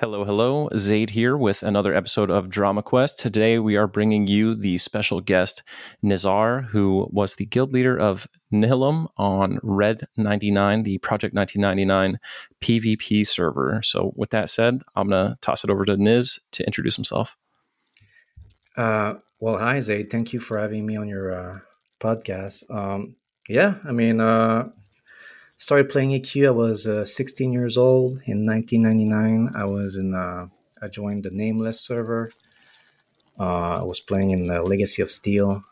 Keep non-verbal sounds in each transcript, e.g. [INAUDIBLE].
Hello, hello. Zaid here with another episode of Drama Quest. Today we are bringing you the special guest, Nizzarr, who was the guild leader of Nihilum on Red 99, the Project 1999 PvP server. So, with that said, I'm going to toss it over to Niz to introduce himself. Uh, well, hi, Zaid. Thank you for having me on your uh, podcast. Um, yeah, I mean, uh, started playing EQ. I was uh, 16 years old in 1999. I was in. Uh, I joined the Nameless server. Uh, I was playing in the Legacy of Steel.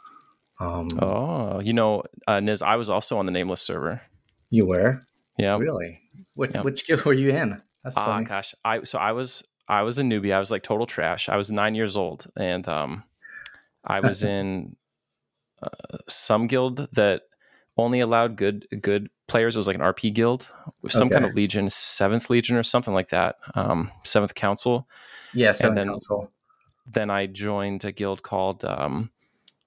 Um, oh, you know, uh, Niz, I was also on the Nameless server. You were? Yeah. Really? Which, yeah. which guild were you in? That's ah, funny. gosh, I so I was I was a newbie. I was like total trash. I was nine years old, and um, I was [LAUGHS] in uh, some guild that only allowed good good players. It was like an RP guild, with some okay. kind of legion, seventh legion or something like that. Um, seventh council. Yeah, seventh then, council. Then I joined a guild called um,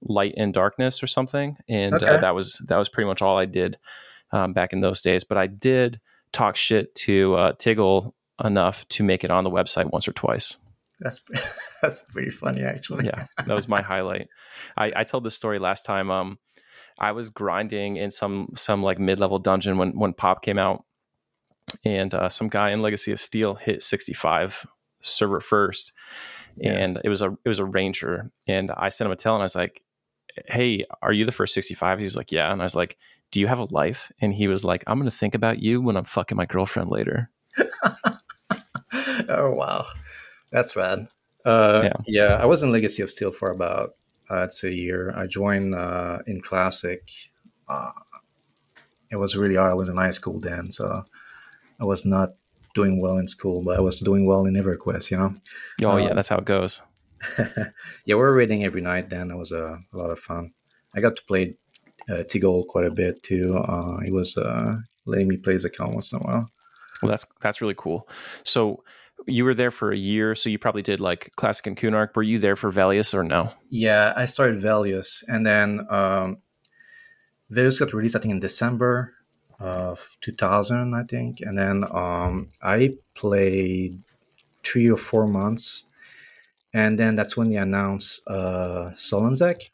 Light and Darkness or something, and uh, okay. uh, that was that was pretty much all I did um, back in those days. But I did talk shit to uh, Tiggle enough to make it on the website once or twice. That's [LAUGHS] that's pretty funny, actually. yeah, that was my highlight. I, I told this story last time. Um, I was grinding in some some like mid level dungeon when when Pop came out, and uh, some guy in Legacy of Steel hit 65 server first, yeah. and it was a it was a ranger, and I sent him a tell, and I was like, "Hey, are you the first 65?" He's like, "Yeah," and I was like, "Do you have a life?" And he was like, "I'm gonna think about you when I'm fucking my girlfriend later." [LAUGHS] oh wow, that's rad. Uh, yeah. yeah, I was in Legacy of Steel for about uh, it's a year. I joined uh, in classic. Uh, it was really hard. I was in high school then, so I was not doing well in school, but I was doing well in EverQuest. You know. Oh yeah, um, that's how it goes. [LAUGHS] yeah, we were reading every night. Then it was a, a lot of fun. I got to play uh, Tiggle quite a bit too. Uh, he was uh, letting me play his account once in a while. Well, that's that's really cool. So you were there for a year, so you probably did like Classic and Kunark. Were you there for Velious or no? Yeah, I started Velious, and then um, Velious got released, I think, in December of 2000, I think, and then um, I played three or four months, and then that's when they announced uh, Sullon Zek,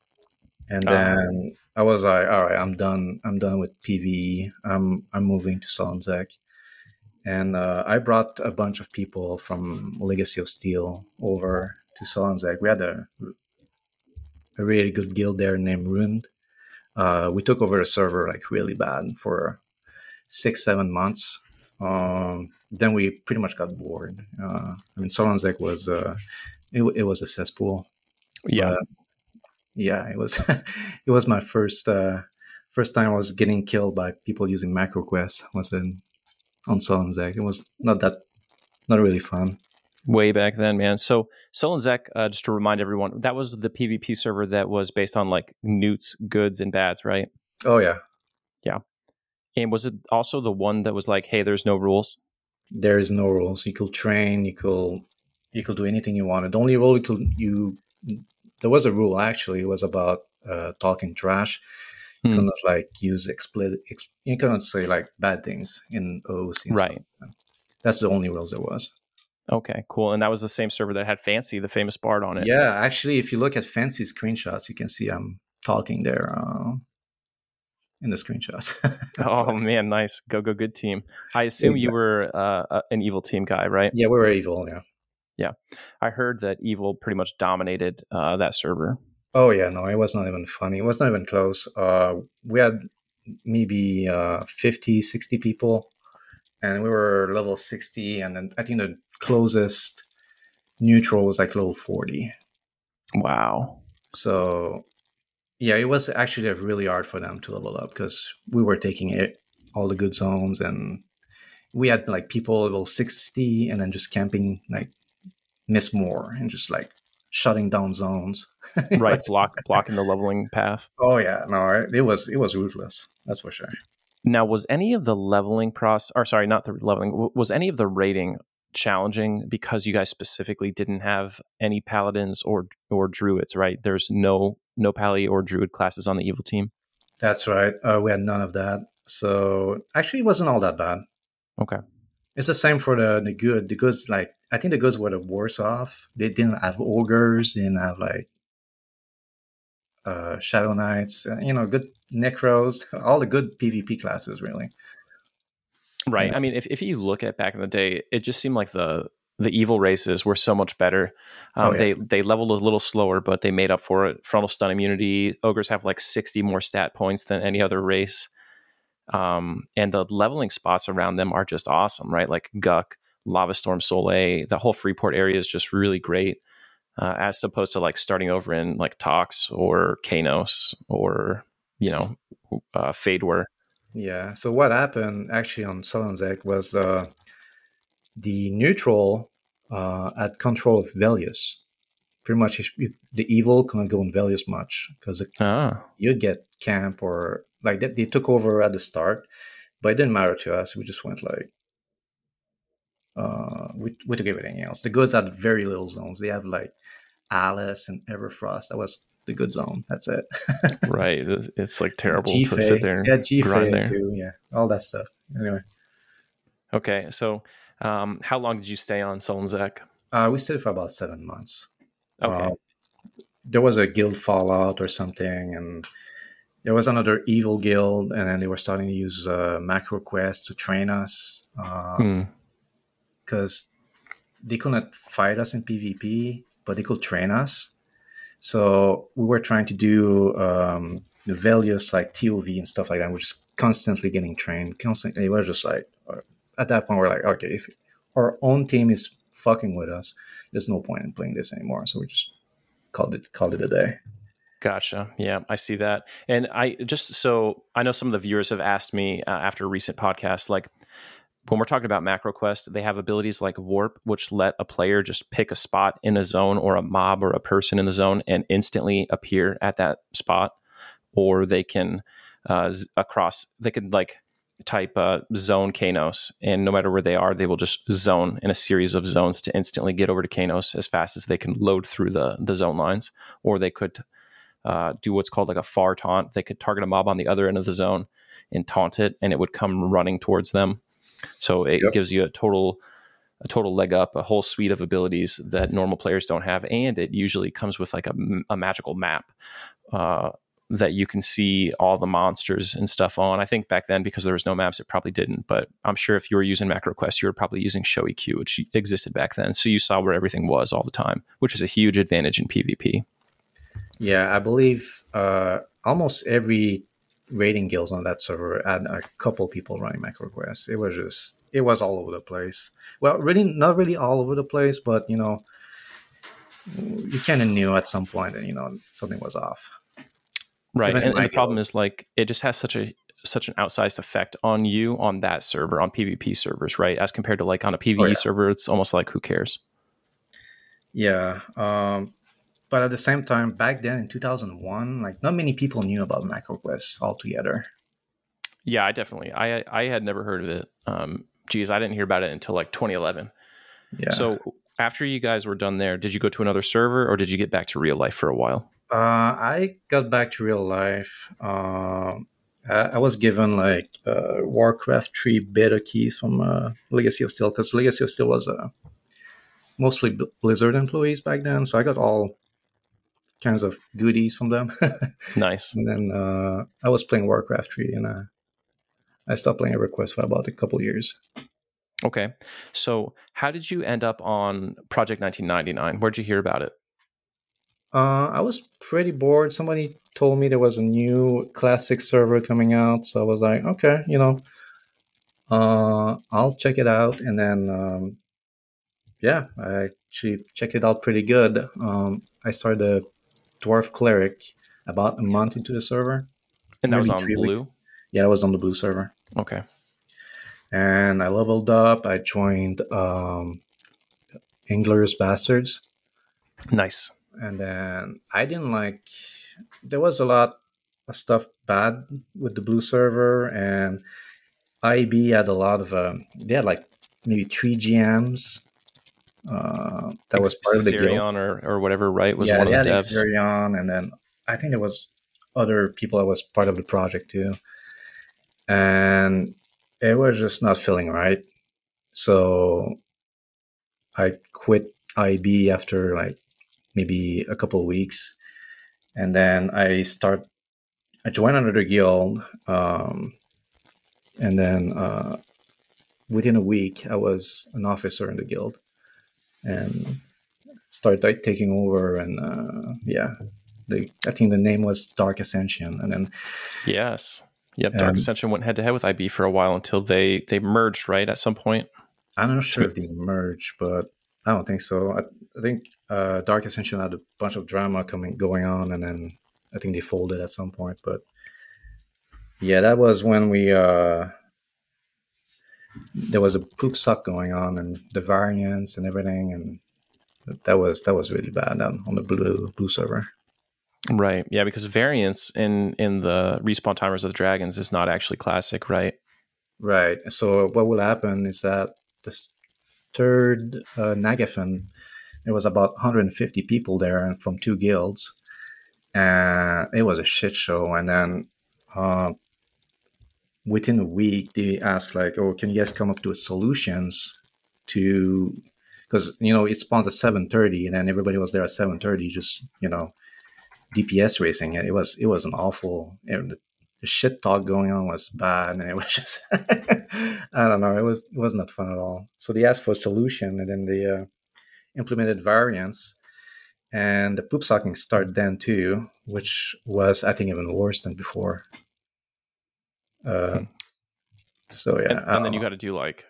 and ah. then I was like, all right, I'm done. I'm done with PVE. I'm I'm moving to Sullon Zek and uh, I brought a bunch of people from Legacy of Steel over to Sullon Zek. We had a, a really good guild there named Rund. Uh, we took over a server like really bad for six, seven months. Um, then we pretty much got bored. Uh, I mean, Sullon Zek was uh, it, it, was a cesspool. Yeah, yeah, it was. [LAUGHS] it was my first uh, first time I was getting killed by people using MacroQuest. Was in on Sullon Zek. It was not that, not really fun. Way back then, man. So Sullon Zek, uh, just to remind everyone, that was the PvP server that was based on like newts, goods, and bads, right? Oh yeah, yeah. And was it also the one that was like, "Hey, there's no rules." There is no rules. You could train. You could you could do anything you wanted. The only rule you could you there was a rule actually. It was about uh, talking trash you hmm. cannot like use explicit ex, you cannot say like bad things in OOC. Right. Stuff. That's the only rules there was. Okay, cool. And that was the same server that had Fancy, the famous bard, on it. Yeah, actually, if you look at Fancy screenshots, you can see I'm talking there uh, in the screenshots. [LAUGHS] oh man, nice. Go go good team. I assume you were uh, an evil team guy, right? Yeah, we were evil. Yeah. Yeah, I heard that evil pretty much dominated uh, that server. Oh yeah, no, it was not even funny. It was not even close. Uh, we had maybe uh, 50, 60 people, and we were level 60, and then I think the closest neutral was like level 40. Wow. So yeah, it was actually really hard for them to level up because we were taking it all the good zones and we had like people level 60 and then just camping like Mistmoore and just like shutting down zones. [LAUGHS] right, block blocking the leveling path. Oh yeah, no, right. it was it was ruthless. That's for sure. Now, was any of the leveling process, or sorry, not the leveling, was any of the rating challenging because you guys specifically didn't have any paladins or or druids? Right, there's no no pally or druid classes on the evil team. That's right. Uh, we had none of that, so actually, it wasn't all that bad. Okay. It's the same for the the good. The goods like I think the goods were the worse off. They didn't have ogres, they didn't have like uh, shadow knights, uh, you know, good necros, [LAUGHS] all the good PvP classes, really. Right. Yeah. I mean, if, if you look at back in the day, it just seemed like the the evil races were so much better. Um, oh, yeah. They they leveled a little slower, but they made up for it. Frontal stun immunity. Ogres have like sixty more stat points than any other race, um, and the leveling spots around them are just awesome, right? Like Guk, Lava Storm, Soleil. The whole Freeport area is just really great, uh, as opposed to like starting over in like Tox or Kanos or you know uh, Faydwer. Yeah. So what happened actually on Sullon Zek was uh, the neutral uh, had control of Velious. Pretty much, the evil couldn't go in Velious much because ah. you'd get camp or like that. They took over at the start, but it didn't matter to us. We just went like uh, we, we took everything else. The goods had very little zones. They have like Halas and Everfrost. That was the good zone. That's it. [LAUGHS] right. It's, like terrible G-Fay. to sit there. Yeah, G there. too. Yeah, all that stuff. Anyway. Okay, so um, how long did you stay on Sullon Zek? Uh, we stayed for about seven months. Okay. Uh, there was a guild fallout or something, and there was another evil guild, and then they were starting to use uh, MacroQuest to train us because uh, hmm. they couldn't fight us in PvP, but they could train us. So we were trying to do um, the values like TOV and stuff like that. We're just constantly getting trained, constantly. we're just like uh, at that point we're like, okay, if our own team is fucking with us, there's no point in playing this anymore. So we just called it called it a day. Gotcha. Yeah, I see that. And I just so I know some of the viewers have asked me uh, after a recent podcast, like when we're talking about MacroQuest, they have abilities like warp, which let a player just pick a spot in a zone or a mob or a person in the zone and instantly appear at that spot. Or they can uh, across, they could like type uh, zone Kanos, and no matter where they are, they will just zone in a series of zones to instantly get over to Kanos as fast as they can load through the the zone lines. Or they could uh, do what's called like a far taunt. They could target a mob on the other end of the zone and taunt it, and it would come running towards them so it yep. gives you a total a total leg up, a whole suite of abilities that normal players don't have, and it usually comes with like a, a magical map uh, that you can see all the monsters and stuff on. I think back then because there was no maps, it probably didn't, but I'm sure if you were using MacroQuest, you were probably using ShowEQ, which existed back then, so you saw where everything was all the time, which is a huge advantage in PvP. Yeah, I believe uh, almost every raiding guilds on that server had a couple people running MacroQuest. It was just it was all over the place. Well, really not really all over the place, but you know, you kind of knew at some point that you know something was off. Right, and, and the problem is like it just has such a such an outsized effect on you on that server on PvP servers, right? As compared to like on a PvE oh, yeah. server, it's almost like who cares. Yeah, um, but at the same time, back then in 2001, like not many people knew about MacroQuest altogether. Yeah, I definitely. I I had never heard of it. Um, geez, I didn't hear about it until like 2011. Yeah. So after you guys were done there, did you go to another server or did you get back to real life for a while? Uh, I got back to real life. Um, I, I, was given like uh, Warcraft 3 beta keys from uh, Legacy of Steel because Legacy of Steel was uh, mostly Blizzard employees back then. So I got all kinds of goodies from them. [LAUGHS] nice. And then uh, I was playing Warcraft 3 and uh, I stopped playing Request for about a couple years. Okay. So how did you end up on Project 1999? Where'd you hear about it? Uh, I was pretty bored. Somebody told me there was a new classic server coming out. So I was like, okay, you know, uh, I'll check it out. And then, um, yeah, I actually checked it out pretty good. Um, I started dwarf cleric about a month into the server. And that was on blue. Weeks. Yeah, that was on the blue server. Okay. And I leveled up. I joined um, Inglourious Basterds. Nice. And then I didn't like. There was a lot of stuff bad with the blue server, and IB had a lot of. Um, they had like maybe three GMs uh, that was part of the guild. or or whatever, right? Was yeah, one of the devs. Xerion, and then I think there was other people that was part of the project too, and it was just not feeling right. So I quit IB after like maybe a couple of weeks, and then I start. I joined another guild, um, and then uh, within a week, I was an officer in the guild, and started like, taking over. And uh, yeah, the, I think the name was Dark Ascension, and then yes, yep, Dark Um, Ascension went head to head with IB for a while until they they merged right at some point. I'm not sure if they merged, but I don't think so. I, I think uh, Dark Ascension had a bunch of drama coming going on, and then I think they folded at some point. But yeah, that was when we uh, there was a poopsock going on, and the variants and everything, and that was that was really bad on, on the blue blue server. Right. Yeah, because variance in in the respawn timers of the dragons is not actually classic, right? Right. So what will happen is that this third uh, Nagafen, there was about 150 people there from two guilds, and it was a shit show. And then uh, within a week, they asked like, "Oh, can you guys come up with solutions to?" Because you know it spawns at 7:30, and then everybody was there at 7:30, just you know, DPS racing. It was it was an awful. The shit talk going on was bad and it [LAUGHS] was just i don't know it was it was not fun at all so they asked for a solution and then they uh, implemented variants and the poopsocking started then too which was i think even worse than before uh, Hmm. so yeah and, and then you got to do like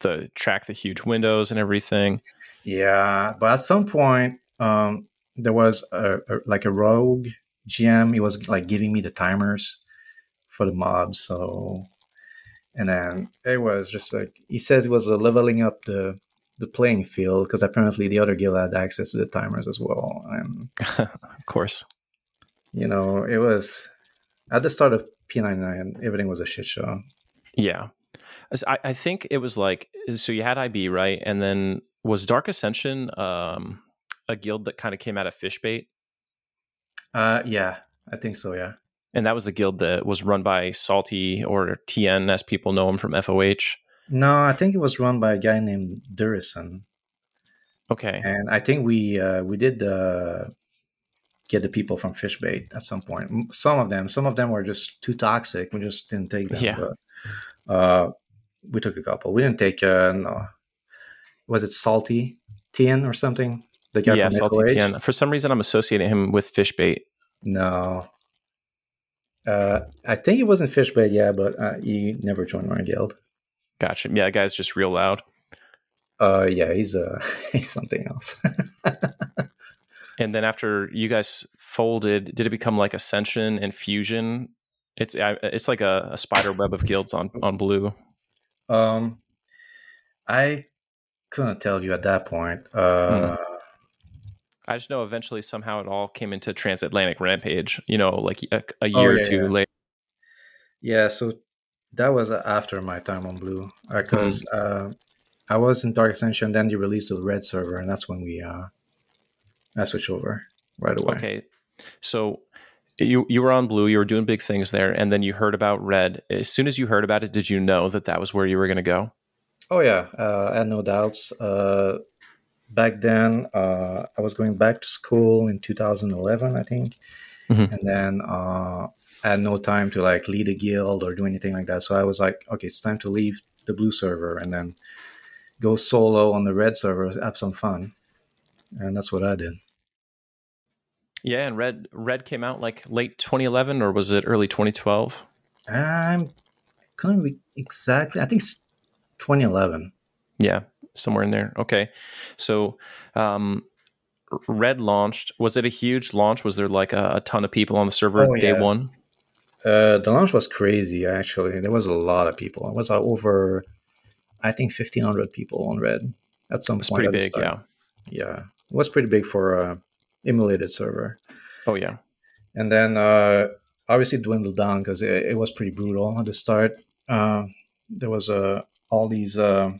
the track the huge windows and everything. Yeah, but at some point, um, there was a, a like a rogue GM. He was like giving me the timers for the mobs. So, and then it was just like he says it was uh, leveling up the the playing field because apparently the other guild had access to the timers as well. And [LAUGHS] of course. you know, it was at the start of P99, everything was a shit show. Yeah. I, I think it was like so you had IB, right? And then was Dark Ascension um a guild that kind of came out of Fishbait? Uh, yeah, I think so. Yeah. And that was the guild that was run by Salty or TN as people know him from FOH. No, I think it was run by a guy named Durison. Okay. and I think we uh, we did uh, get the people from Fishbait at some point. Some of them, some of them were just too toxic. We just didn't take them. Yeah. But, uh, we took a couple. We didn't take. Uh, no, was it Salty Tien or something? The guy yeah, from Salty FOH? TN. For some reason I'm associating him with Fishbait. No. Uh, I think it wasn't Fishbait, yeah, but uh, he never joined my guild. Gotcha. Yeah, guy's just real loud. Uh, yeah, he's uh, [LAUGHS] he's something else. [LAUGHS] And then after you guys folded, did it become like Ascension and Fusion? It's it's like a, a spider web of guilds on on blue. Um, I couldn't tell you at that point. Uh, I just know eventually somehow it all came into Transatlantic Rampage. You know, like a, a Oh, year yeah, or two yeah. later. Yeah, so that was after my time on Blue because uh, I was in Dark Ascension. Then they released the Red server, and that's when we uh, I switched over right away. Okay, so you you were on blue, you were doing big things there, and then you heard about red. As soon as you heard about it, did you know that that was where you were going to go? Oh yeah, uh, I had no doubts. Uh, back then, uh, I was going back to school in 2011, I think, Mhm. and then uh, I had no time to like lead a guild or do anything like that. So I was like, okay, it's time to leave the blue server and then go solo on the red server, have some fun, and that's what I did. Yeah, and red red came out like late 2011, or was it early 2012? I'm couldn't be exactly. I think it's 2011. Yeah, somewhere in there. Okay, so um, red launched. Was it a huge launch? Was there like a, a ton of people on the server Oh, day yeah. one? Uh, the launch was crazy. Actually, there was a lot of people. It was uh, over, I think, 1,500 people on Red at some It's point. pretty big. Yeah. yeah, it was pretty big for a emulated server. Oh yeah. And then uh, obviously dwindled down because it, it was pretty brutal at the start. Uh, there was uh, all these uh,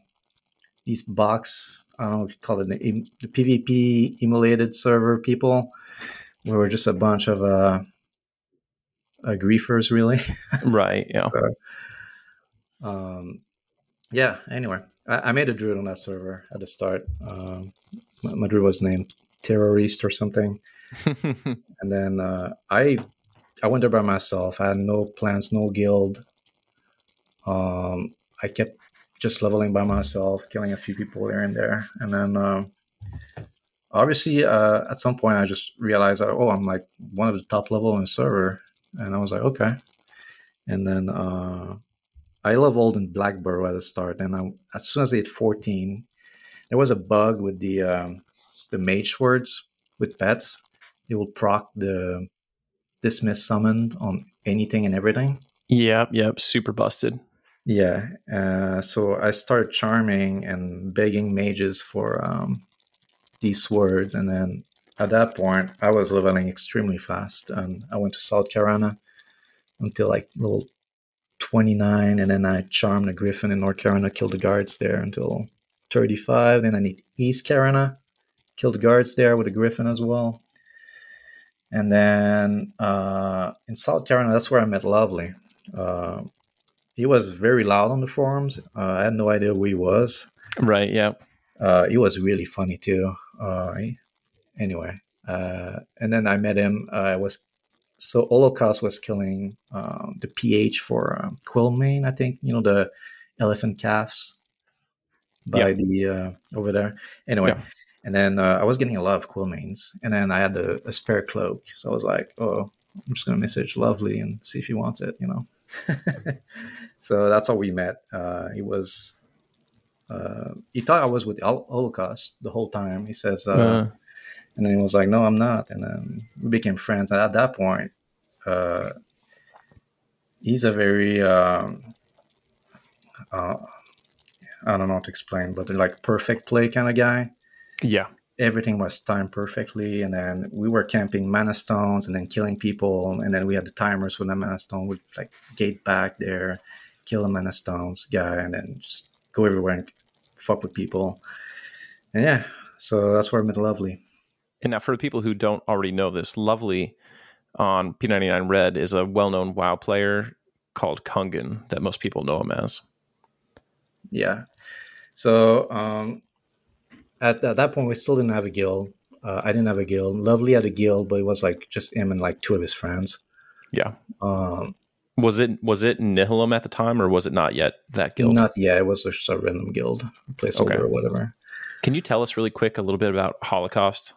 these box. I don't know what you call it, the, the PvP emulated server people. We were just a bunch of uh, uh, griefers, really. [LAUGHS] Right. Yeah. um, yeah. Anyway, I, I, made a druid on that server at the start. Um, my, my druid was named terrorist or something, [LAUGHS] and then uh, I I went there by myself. I had no plans, no guild. Um, I kept just leveling by myself, killing a few people here and there, and then uh, obviously uh, at some point I just realized that oh I'm like one of the top level in the server, and I was like okay, and then uh, I leveled in Blackburrow at the start, and I, as soon as I hit 14, there was a bug with the um, the mage words with pets. It will proc the dismiss summoned on anything and everything. Yep, yep, super busted. Yeah, uh, so I started charming and begging mages for um, these words, and then at that point, I was leveling extremely fast, and I went to South Karana until like level 29, and then I charmed a griffin in North Karana, killed the guards there until 35. Then I need East Karana, killed guards there with a griffin as well. And then uh, in South Karana, that's where I met Lovely. Uh, he was very loud on the forums. Uh, I had no idea who he was. Right. Yeah. Uh, he was really funny too. Uh, anyway, uh, and then I met him. I was so Holocaust was killing um, the PH for um, Quillmane, I think. You know the elephant calves by the uh, over there. Anyway, yeah. And then uh, I was getting a lot of Quillmanes, and then I had a, a, spare cloak, so I was like, oh, I'm just gonna message Lovely and see if he wants it, you know. [LAUGHS] so that's how we met. Uh, he was. Uh, he thought I was with Holocaust the whole time. He says, uh, uh. and then he was like, "No, I'm not." And then we became friends. And at that point, uh, he's a very um, uh, I don't know how to explain, but like perfect play kind of guy. Yeah. Everything was timed perfectly, and then we were camping mana stones and then killing people, and then we had the timers for the mana stone. We'd like gate back there, kill the mana stones guy, and then just go everywhere and fuck with people. And yeah, so that's where I met Lovely. And now, for the people who don't already know this, Lovely on P99 Red is a well known WoW player called Kungen that most people know him as. Yeah. So um, at, at that point, we still didn't have a guild. Uh, I didn't have a guild. Lovely had a guild, but it was like just him and like two of his friends. Yeah. Um, was it was it Nihilum at the time, or was it not yet that guild? Not yet. It was just a random guild placeholder okay. or whatever. Can you tell us really quick a little bit about Holocaust,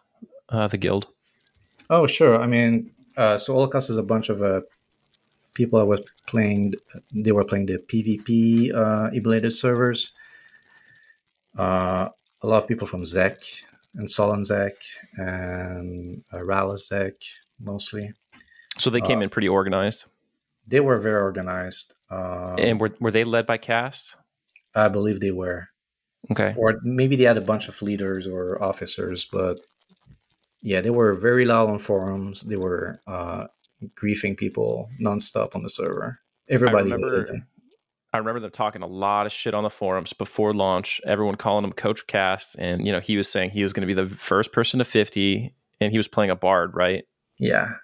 uh, the guild? Oh, sure. I mean, uh, so Holocaust is a bunch of uh, people that was playing. They were playing the PvP uh, Eblated servers. Uh, a lot of people from Zek and Sullon Zek and uh, Rallos Zek mostly. So they came uh, in pretty organized. They were very organized. Uh, and were were they led by Cast? I believe they were. Okay. Or maybe they had a bunch of leaders or officers, but yeah, they were very loud on forums. They were uh, griefing people nonstop on the server. Everybody. I remember, I remember them talking a lot of shit on the forums before launch. Everyone calling him Coach Cast, and you know he was saying he was going to be the first person to fifty, and he was playing a bard, right? Yeah.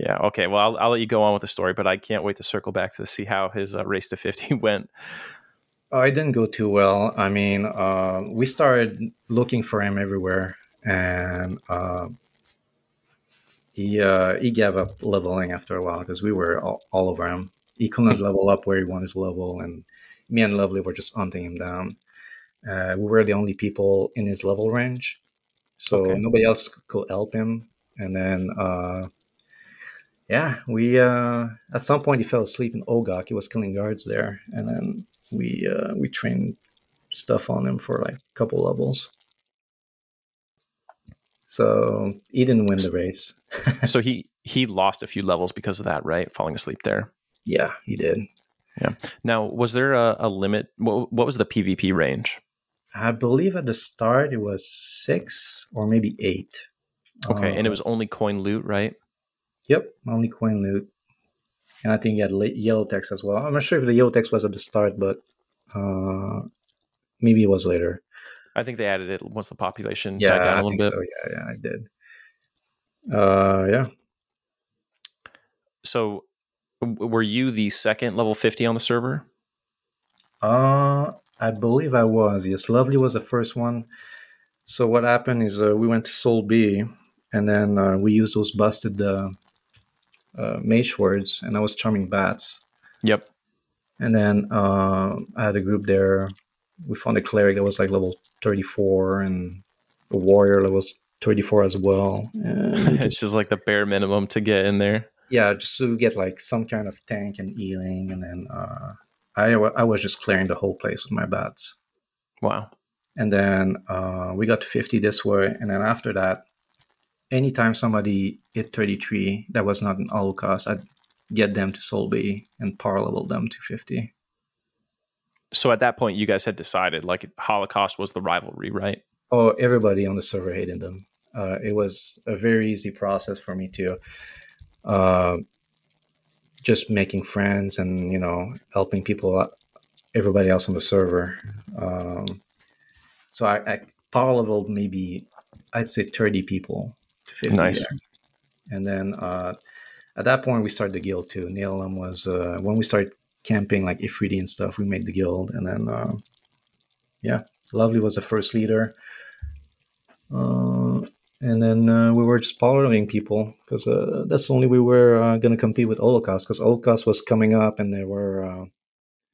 Yeah. Okay. Well, I'll, I'll let you go on with the story, but I can't wait to circle back to see how his uh, race to fifty [LAUGHS] went. Oh, it didn't go too well. I mean, uh, we started looking for him everywhere and uh, he uh, he gave up leveling after a while because we were all, all, over him. He couldn't level up where he wanted to level, and me and Lovely were just hunting him down. Uh, we were the only people in his level range, so okay. nobody else could help him. And then, uh, yeah, we uh, at some point he fell asleep in Oggok. He was killing guards there, and then we uh, we trained stuff on him for like a couple levels. So he didn't win the race. [LAUGHS] so he he lost a few levels because of that, right? Falling asleep there. Yeah, he did. Yeah. Now, was there a, a limit? What, what was the PvP range? I believe at the start it was six or maybe eight. Okay, uh, and it was only coin loot, right? Yep, only coin loot. And I think you had yellow text as well. I'm not sure if the yellow text was at the start, but uh, maybe it was later. I think they added it once the population yeah, died down a little bit. So. Yeah, yeah, I did. Uh, yeah. So, were you the second level fifty on the server? Uh, I believe I was. Yes, Lovely was the first one. So what happened is uh, we went to Sol B, and then uh, we used those busted uh, uh, mage words, and I was charming bats. Yep. And then uh, I had a group there. We found a cleric that was like level 34 and a warrior that was 34 as well. And [LAUGHS] it's just like the bare minimum to get in there. Yeah, just to get like some kind of tank and healing. And then uh, I, I was just clearing the whole place with my bats. Wow. And then uh, we got 50 this way. And then after that, anytime somebody hit 33 that was not an Holocaust, I'd get them to Sol B and power level them to 50. So at that point, you guys had decided like Holocaust was the rivalry, right? Oh, everybody on the server hated them. Uh, it was a very easy process for me to uh, just making friends and you know helping people, out- everybody else on the server. Um, so I, I power leveled maybe I'd say thirty people to fifty. Nice. there. And then uh, at that point we started the guild too. Nihilum was uh, when we started camping like Ifriti and stuff. We made the guild, and then uh, yeah, Lovely was the first leader. Uh, and then uh, we were just following people because uh, that's the only way we were uh, going to compete with Holocaust because Holocaust was coming up and they were uh,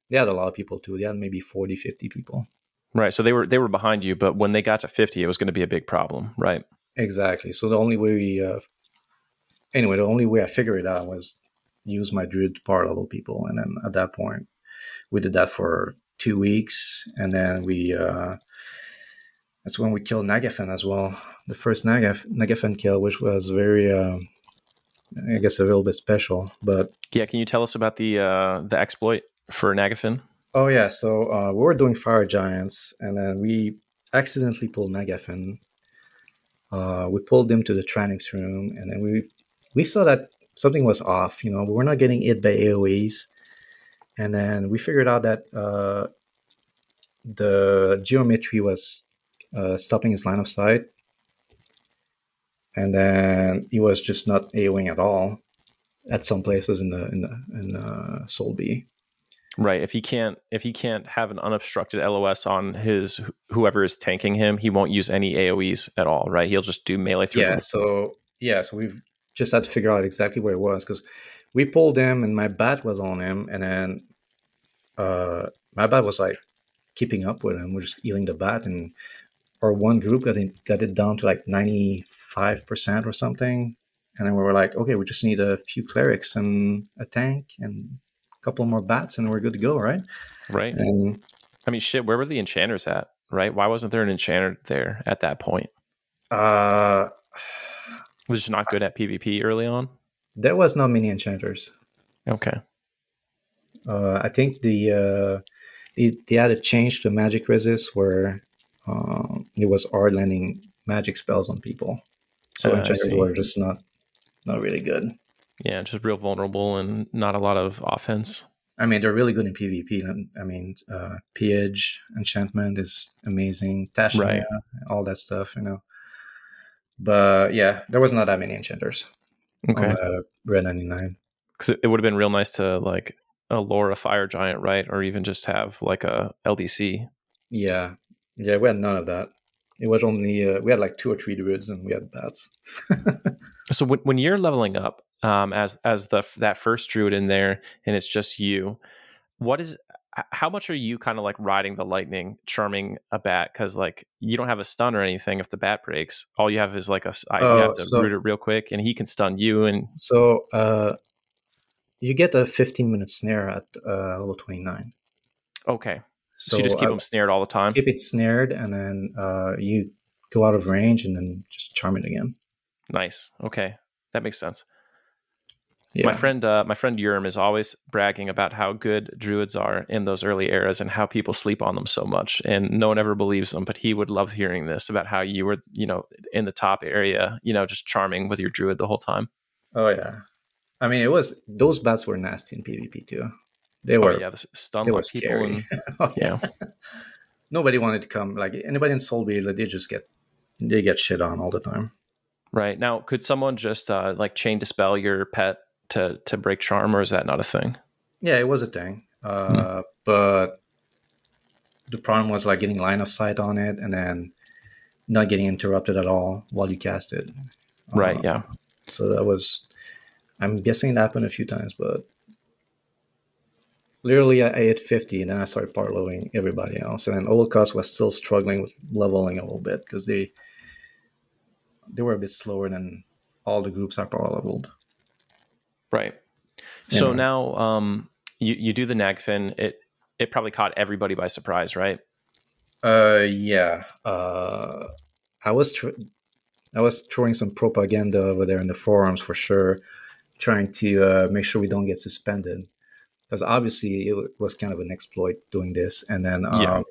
they had a lot of people too. They had maybe 40, 50 people. Right. So they were they were behind you, but when they got to fifty, it was going to be a big problem, right? Exactly. So the only way we uh, anyway, the only way I figured it out was use my druid to power level people, and then at that point, we did that for two weeks, and then we uh, that's when we killed Nagafen as well. The first Nagaf Nagafen kill, which was very, uh, I guess, a little bit special. But Yeah. Can you tell us about the uh, the exploit for Nagafen? oh yeah, so uh, we were doing fire giants, and then we accidentally pulled Nagafen. Uh, we pulled him to the Tranix room, and then we we saw that something was off. You know, we were not getting hit by AOE's, and then we figured out that uh, the geometry was uh, stopping his line of sight, and then he was just not AOing at all at some places in the in the in uh, Sol B. Right. If he can't if he can't have an unobstructed LOS on his whoever is tanking him, he won't use any AOE's at all, right? He'll just do melee through yeah them. so yeah so we've just had to figure out exactly where it was because we pulled him and my bat was on him and then uh my bat was like keeping up with him we're just healing the bat and our one group got it got it down to like 95% or something and then we were like okay we just need a few clerics and a tank and a couple more bats and we're good to go right Right. and I mean shit, where were the enchanters at? Right? Why wasn't there an enchanter there at that point? uh Was just not good at PvP early on? there was not many enchanters Okay. Uh, I think the uh, they, they had a change to magic resist where um, it was hard landing magic spells on people. So Uh, I enchanters were just not not really good. Yeah, just real vulnerable and not a lot of offense. I mean, they're really good in PvP. I mean, uh, Pillage, Enchantment is amazing. Tashania, Right. all that stuff, you know. But yeah, there was not that many enchanters Okay. on uh, Red 99. Because it, it would have been real nice to like allure a fire giant, right? Or even just have like a LDC. Yeah, yeah, we had none of that. It was only uh, we had like two or three druids and we had bats. [LAUGHS] So when, when you're leveling up um, as as the that first druid in there, and it's just you, what is how much are you kind of like riding the lightning, charming a bat? Because like you don't have a stun or anything. If the bat breaks, all you have is like a I- you Oh, have to so- root it real quick, and he can stun you. And So uh, you get a 15 minute snare at uh, level 29. okay, so, you just keep I them snared all the time. keep it snared, and then uh, you go out of range, and then just charm it again. Nice. Okay, that makes sense. Yeah. My friend, uh, my friend Urim is always bragging about how good druids are in those early eras and how people sleep on them so much, and no one ever believes them. But he would love hearing this about how you were, you know, in the top area, you know, just charming with your druid the whole time. Oh yeah. I mean, it was those bats were nasty in PvP too. They Oh were. yeah, the s- stun they were lock people. scary. And, Oh, [LAUGHS] yeah, [LAUGHS] Nobody wanted to come. Like anybody in Soulby, like, they just get they get shit on all the time. right. Now, could someone just uh, like chain dispel your pet to to break charm, or is that not a thing? Yeah, it was a thing. Hmm. Uh, But the problem was like getting line of sight on it and then not getting interrupted at all while you cast it. Right. Uh, yeah. So that was, I'm guessing it happened a few times, but literally I, hit 50 and then I started parloing everybody else. And then Holocaust was still struggling with leveling a little bit because they they were a bit slower than all the groups I power leveled. Right. So now um, you you do the Nagafen. It it probably caught everybody by surprise, right? Uh, yeah. Uh, I was tr- I was throwing some propaganda over there in the forums for sure, trying to uh, make sure we don't get suspended, because obviously it was kind of an exploit doing this. And then, um,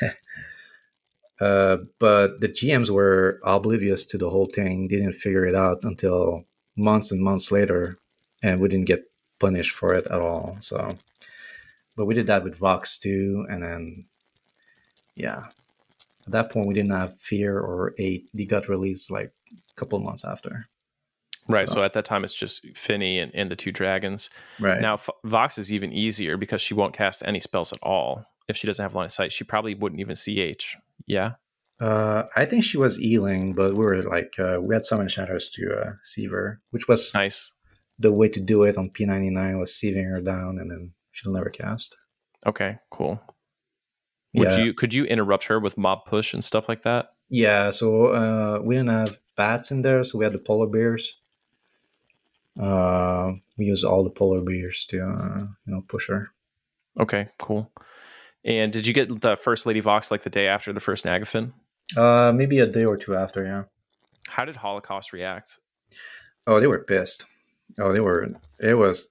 [LAUGHS] uh, but the GMs were oblivious to the whole thing. Didn't figure it out until months and months later, and we didn't get punished for it at all. So, but we did that with Vox too, and then yeah at that point we didn't have fear or eight they got released like a couple months after Right. So- at that time, it's just Finny and, and the two dragons. right Now F- Vox is even easier because she won't cast any spells at all. If she doesn't have line of sight, she probably wouldn't even CH. Yeah. uh i think she was ealing but we were like uh, we had summon shatters to uh sieve her which was Nice. the way to do it on p99 was sieving her down and then she'll never cast Okay. Cool. Would Yeah. you could you interrupt her with mob push and stuff like that? yeah so uh we didn't have bats in there so we had the polar bears uh we use all the polar bears to uh you know push her Okay. Cool. And did you get the first Lady Vox like the day after the first Nagafen? uh maybe a day or two after yeah How did Holocaust react? Oh, they were pissed. Oh, they were. It was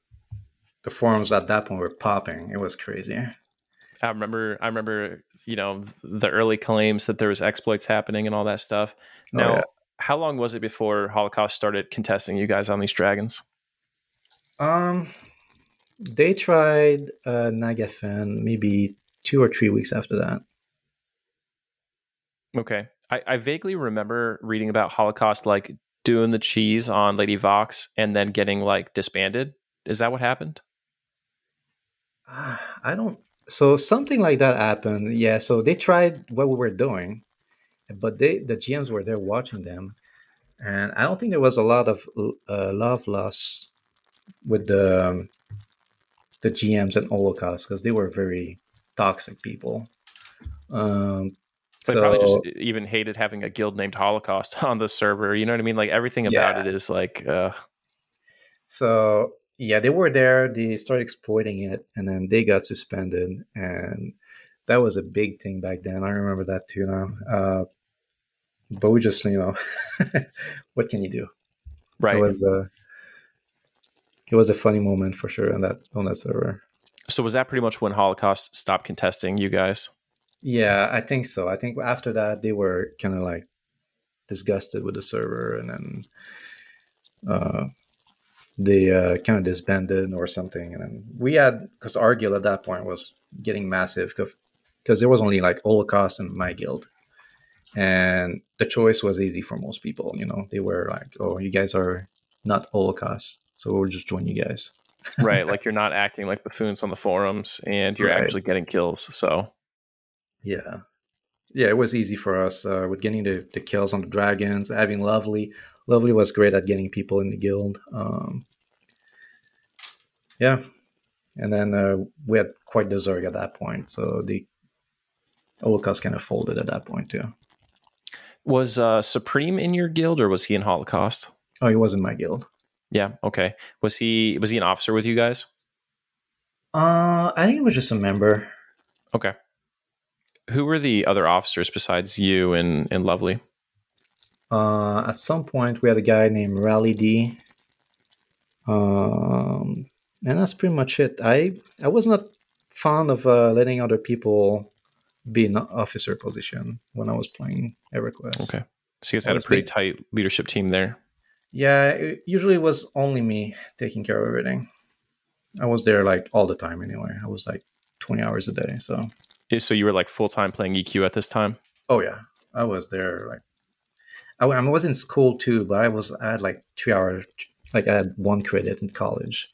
the forums at that point were popping. It was crazy. I remember I remember, you know, the early claims that there was exploits happening and all that stuff. Oh, Now, yeah. How long was it before Holocaust started contesting you guys on these dragons? Um, they tried uh, Nagafen maybe two or three weeks after that. Okay. I, I vaguely remember reading about Holocaust like doing the cheese on Lady Vox and then getting like disbanded. Is that what happened? Ah, I don't. So something like that happened. Yeah. So they tried what we were doing, but they the GMs were there watching them, and I don't think there was a lot of uh, love loss with the um, the GMs and Holocaust because they were very toxic people. Um, They so probably just even hated having a guild named Holocaust [LAUGHS] on the server. You know what I mean? Like everything about Yeah. it is like, uh, So yeah, they were there. They started exploiting it, and then they got suspended, and that was a big thing back then. I remember that too now. Uh, but we just, you know, [LAUGHS] what can you do? right. It was a, it was a funny moment for sure on that on that server. so was that pretty much when Holocaust stopped contesting you guys? Yeah, I think so. I think after that they were kind of like disgusted with the server, and then uh, they uh, kind of disbanded or something. And then we had because our guild at that point was getting massive because there was only like Holocaust and my guild, and the choice was easy for most people. You know, they were like, "Oh, you guys are not Holocaust, so we'll just join you guys." [LAUGHS] right. Like you're not acting like buffoons on the forums and you're Right. actually getting kills. So Yeah. Yeah, it was easy for us uh, with getting the, the kills on the dragons, having Lovely. Lovely was great at getting people in the guild. Um, yeah. And then uh, we had quite the Zerg at that point. So the Holocaust kind of folded at that point, too. Was uh, Supreme in your guild or was he in Holocaust? Oh, he was in my guild. Yeah. Okay. Was he was he an officer with you guys? Uh, I think it was just a member. Okay. Who were the other officers besides you and, and Lovely? Uh, at some point, we had a guy named Rally D. Um, and that's pretty much it. I I was not fond of uh, letting other people be in officer position when I was playing EverQuest. Okay. So you guys had a pretty big. tight leadership team there. Yeah, it usually it was only me taking care of everything. I was there like all the time anyway. I was like 20 hours a day. So, So you were like full time playing EQ at this time? oh yeah, I was there like I, I was in school too, but I was I had like three hours, like I had one credit in college,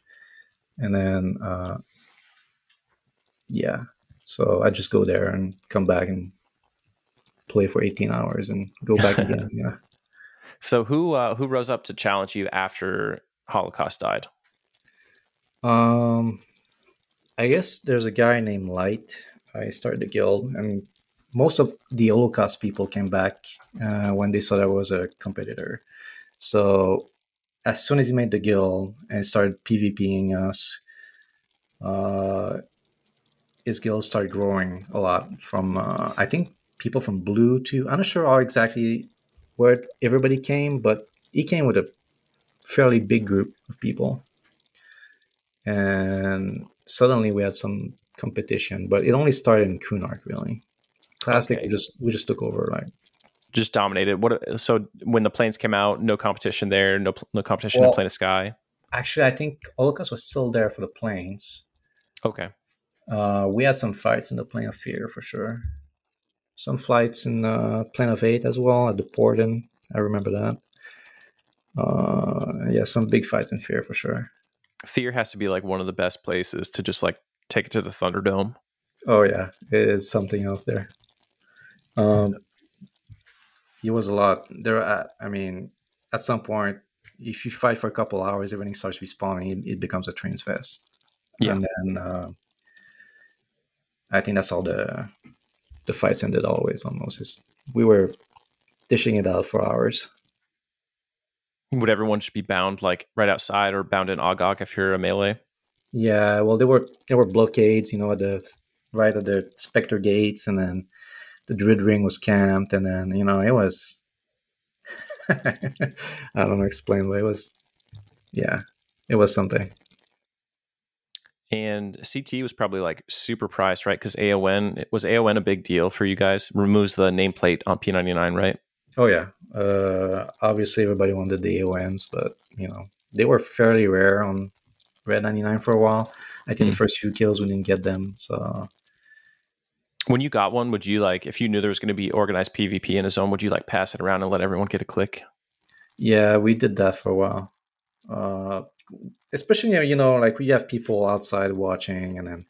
and then uh, yeah, So I just go there and come back and play for 18 hours and go back again. [LAUGHS] yeah. So who uh, who rose up to challenge you after Holocaust died? Um, I guess there's a guy named Light. I started the guild, and most of the Holocaust people came back uh, when they saw that I was a competitor. So as soon as he made the guild and started PvPing us, uh, his guild started growing a lot. From uh, I think people from Blue to I'm not sure how exactly where everybody came, but he came with a fairly big group of people, and suddenly we had some competition. But it only started in Kunark, really. Classic, okay. we just we just took over like just dominated. What so when the planes came out, no competition there, no no competition well, in Plane of Sky. Actually, I think Holocaust was still there for the planes. Okay. Uh, we had some fights in the plane of fear for sure. Some flights in uh, plane of Hate as well at the Porden. I remember that. Uh, yeah, some big fights in fear for sure. Fear has to be like one of the best places to just like take it to the Thunderdome. Oh yeah, it is something else there. Um, it was a lot. There, uh, I mean, at some point, if you fight for a couple hours, everything starts respawning. It, it becomes a trains fest. Yeah. And then uh, I think that's all the the fights ended always almost. Is we were dishing it out for hours. Would everyone just be bound like right outside or bound in Oggok if you're a melee? Yeah, well, there were there were blockades, you know, at the right at the Spectre gates, and then the Druid Ring was camped, and then you know it was. [LAUGHS] I don't know explain, but it was, yeah, it was something. And CT was probably like super priced, right? Because AON was AON a big deal for you guys. Removes the nameplate on P99, right? Oh yeah. Uh, obviously, everybody wanted the AONs, but you know they were fairly rare on Red 99 for a while. I think mm. the hmm. first few kills we didn't get them, so when you got one, would you like if you knew there was going to be organized PvP in a zone, would you like pass it around and let everyone get a click? Yeah, we did that for a while. Uh, especially you know, like we have people outside watching, and then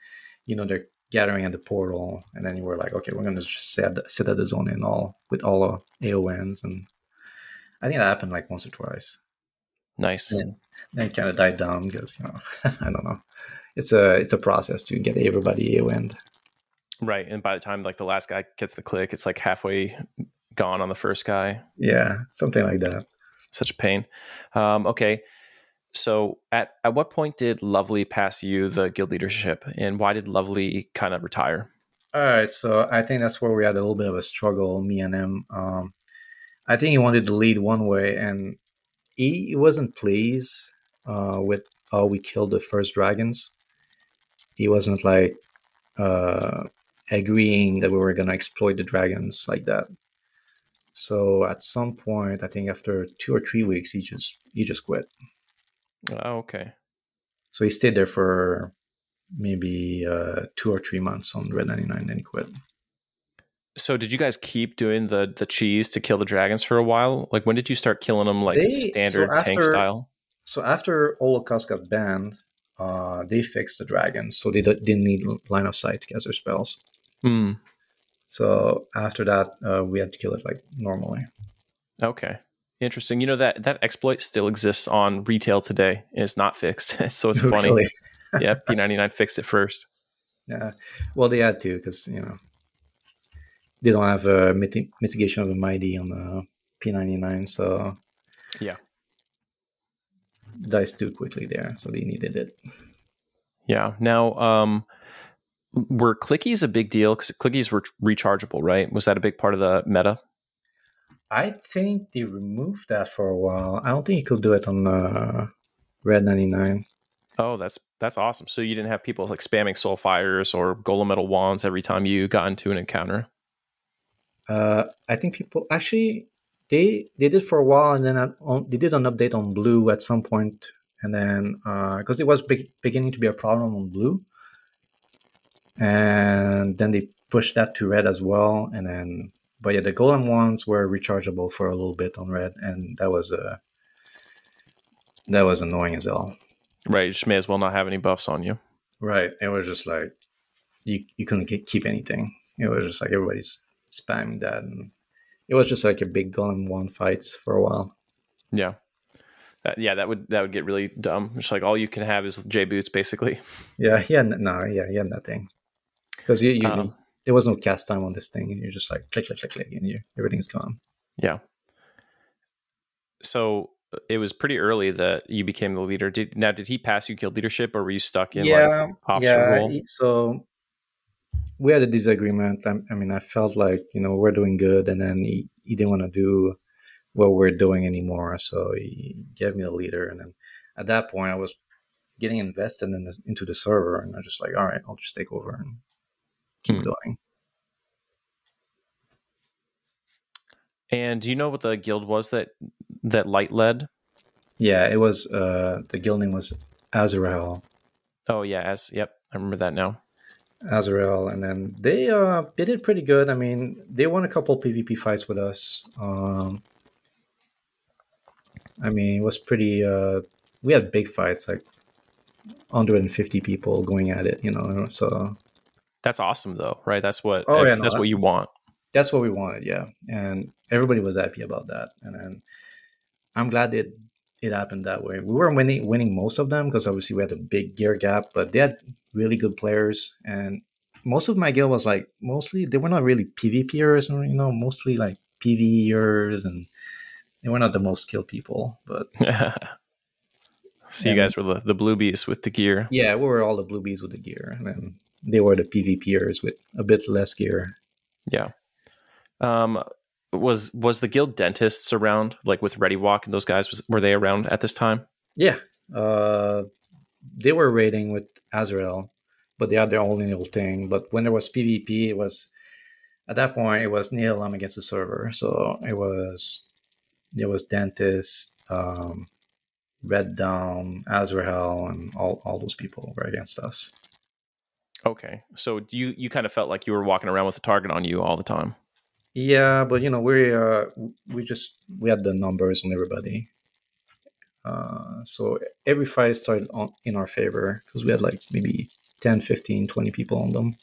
you know they're gathering at the portal, and then you were like, okay, we're going to just sit sit at the zone and all with all the AONs, and I think that happened like once or twice. Nice. And then kind of died down because you know [LAUGHS] I don't know. It's a it's a process to get everybody AON. Right. And by the time like the last guy gets the click, it's like halfway gone on the first guy. Yeah, something like that. Such a pain. Um, okay. So at at what point did Lovely pass you the guild leadership and why did Lovely kind of retire? All right, so I think that's where we had a little bit of a struggle, me and him. Um, I think he wanted to lead one way, and he, he wasn't pleased uh, with how we killed the first dragons. He wasn't like uh, agreeing that we were going to exploit the dragons like that. So at some point, I think after two or three weeks, he just he just quit. Oh, okay. So he stayed there for maybe uh, two or three months on Red 99 and then he quit. So did you guys keep doing the the cheese to kill the dragons for a while? Like when did you start killing them like they, standard so after, tank style? So after Holocaust got banned, uh, they fixed the dragons, so they didn't need line of sight to cast their spells. Mm. So after that, uh, we had to kill it like normally. Okay, interesting. You know that that exploit still exists on retail today, and it's not fixed. [LAUGHS] so it's funny. Really? [LAUGHS] yeah, [LAUGHS] P ninety nine fixed it first. Yeah, well, they had to because you know they don't have a mit- mitigation of the mighty on the P ninety nine, so yeah, dies too quickly there, so they needed it. Yeah. Now, um, were clickies a big deal? Because clickies were rechargeable, right? Was that a big part of the meta? I think they removed that for a while. I don't think you could do it on uh, Red 99. Oh, that's that's awesome. So you didn't have people like spamming soul fires or golem metal wands every time you got into an encounter. Uh, I think people actually they they did for a while, and then on, they did an update on blue at some point, and then because uh, it was be- beginning to be a problem on blue, and then they pushed that to red as well and then but yeah the golem ones were rechargeable for a little bit on red and that was uh that was annoying as hell right you just may as well not have any buffs on you right it was just like you you couldn't keep anything. It was just like everybody's spamming that, and it was just like a big golem one fights for a while. Yeah. That, yeah, that would that would get really dumb. It's like all you can have is J boots, basically. Yeah, yeah, no, yeah, yeah, nothing. Because you, you um, there was no cast time on this thing, and you're just like click, click, click, click, and you everything's gone. Yeah. So uh, it was pretty early that you became the leader. Did now did he pass you guild leadership, or were you stuck in yeah, like officer yeah, role? So we had a disagreement. I, I, mean, I felt like you know we're doing good, and then he, he didn't want to do what we're doing anymore. So he gave me the leader, and then at that point, I was getting invested in the, into the server, and I was just like, all right, I'll just take over and keep hmm. going. And do you know what the guild was that that Light led? Yeah, it was. Uh, the guild name was Azrael. Oh yeah, as yep, I remember that now. Azrael, and then they uh they did pretty good. I mean, they won a couple PvP fights with us. Um, I mean, it was pretty. Uh, we had big fights, like 150 people going at it. You know, so that's awesome, though, right? That's what. Oh, yeah, no, that's what you want. That's what we wanted, yeah. And everybody was happy about that, and then I'm glad it it happened that way. We were winning winning most of them because obviously we had a big gear gap, but they had really good players, and most of my guild was like mostly they were not really PvPers, you know, mostly like PvEers, and they were not the most skilled people. But [LAUGHS] so you guys were the, the blue bees with the gear. Yeah, we were all the blue bees with the gear, and then they were the PvPers with a bit less gear. Yeah. Um, was was the guild dentists around like with ready walk and those guys was, were they around at this time? Yeah. Uh they were raiding with azrael but they had their own little thing. But when there was pvp it was at that point it was Nihilum against the server. So it was it was dentist um Red Dawn azrael and all, all those people were against us okay so you you kind of felt like you were walking around with a target on you all the time yeah, but you know, we uh, we just we had the numbers on everybody. Uh, so every fight started on, in our favor because we had like maybe 10, 15, 20 people on them.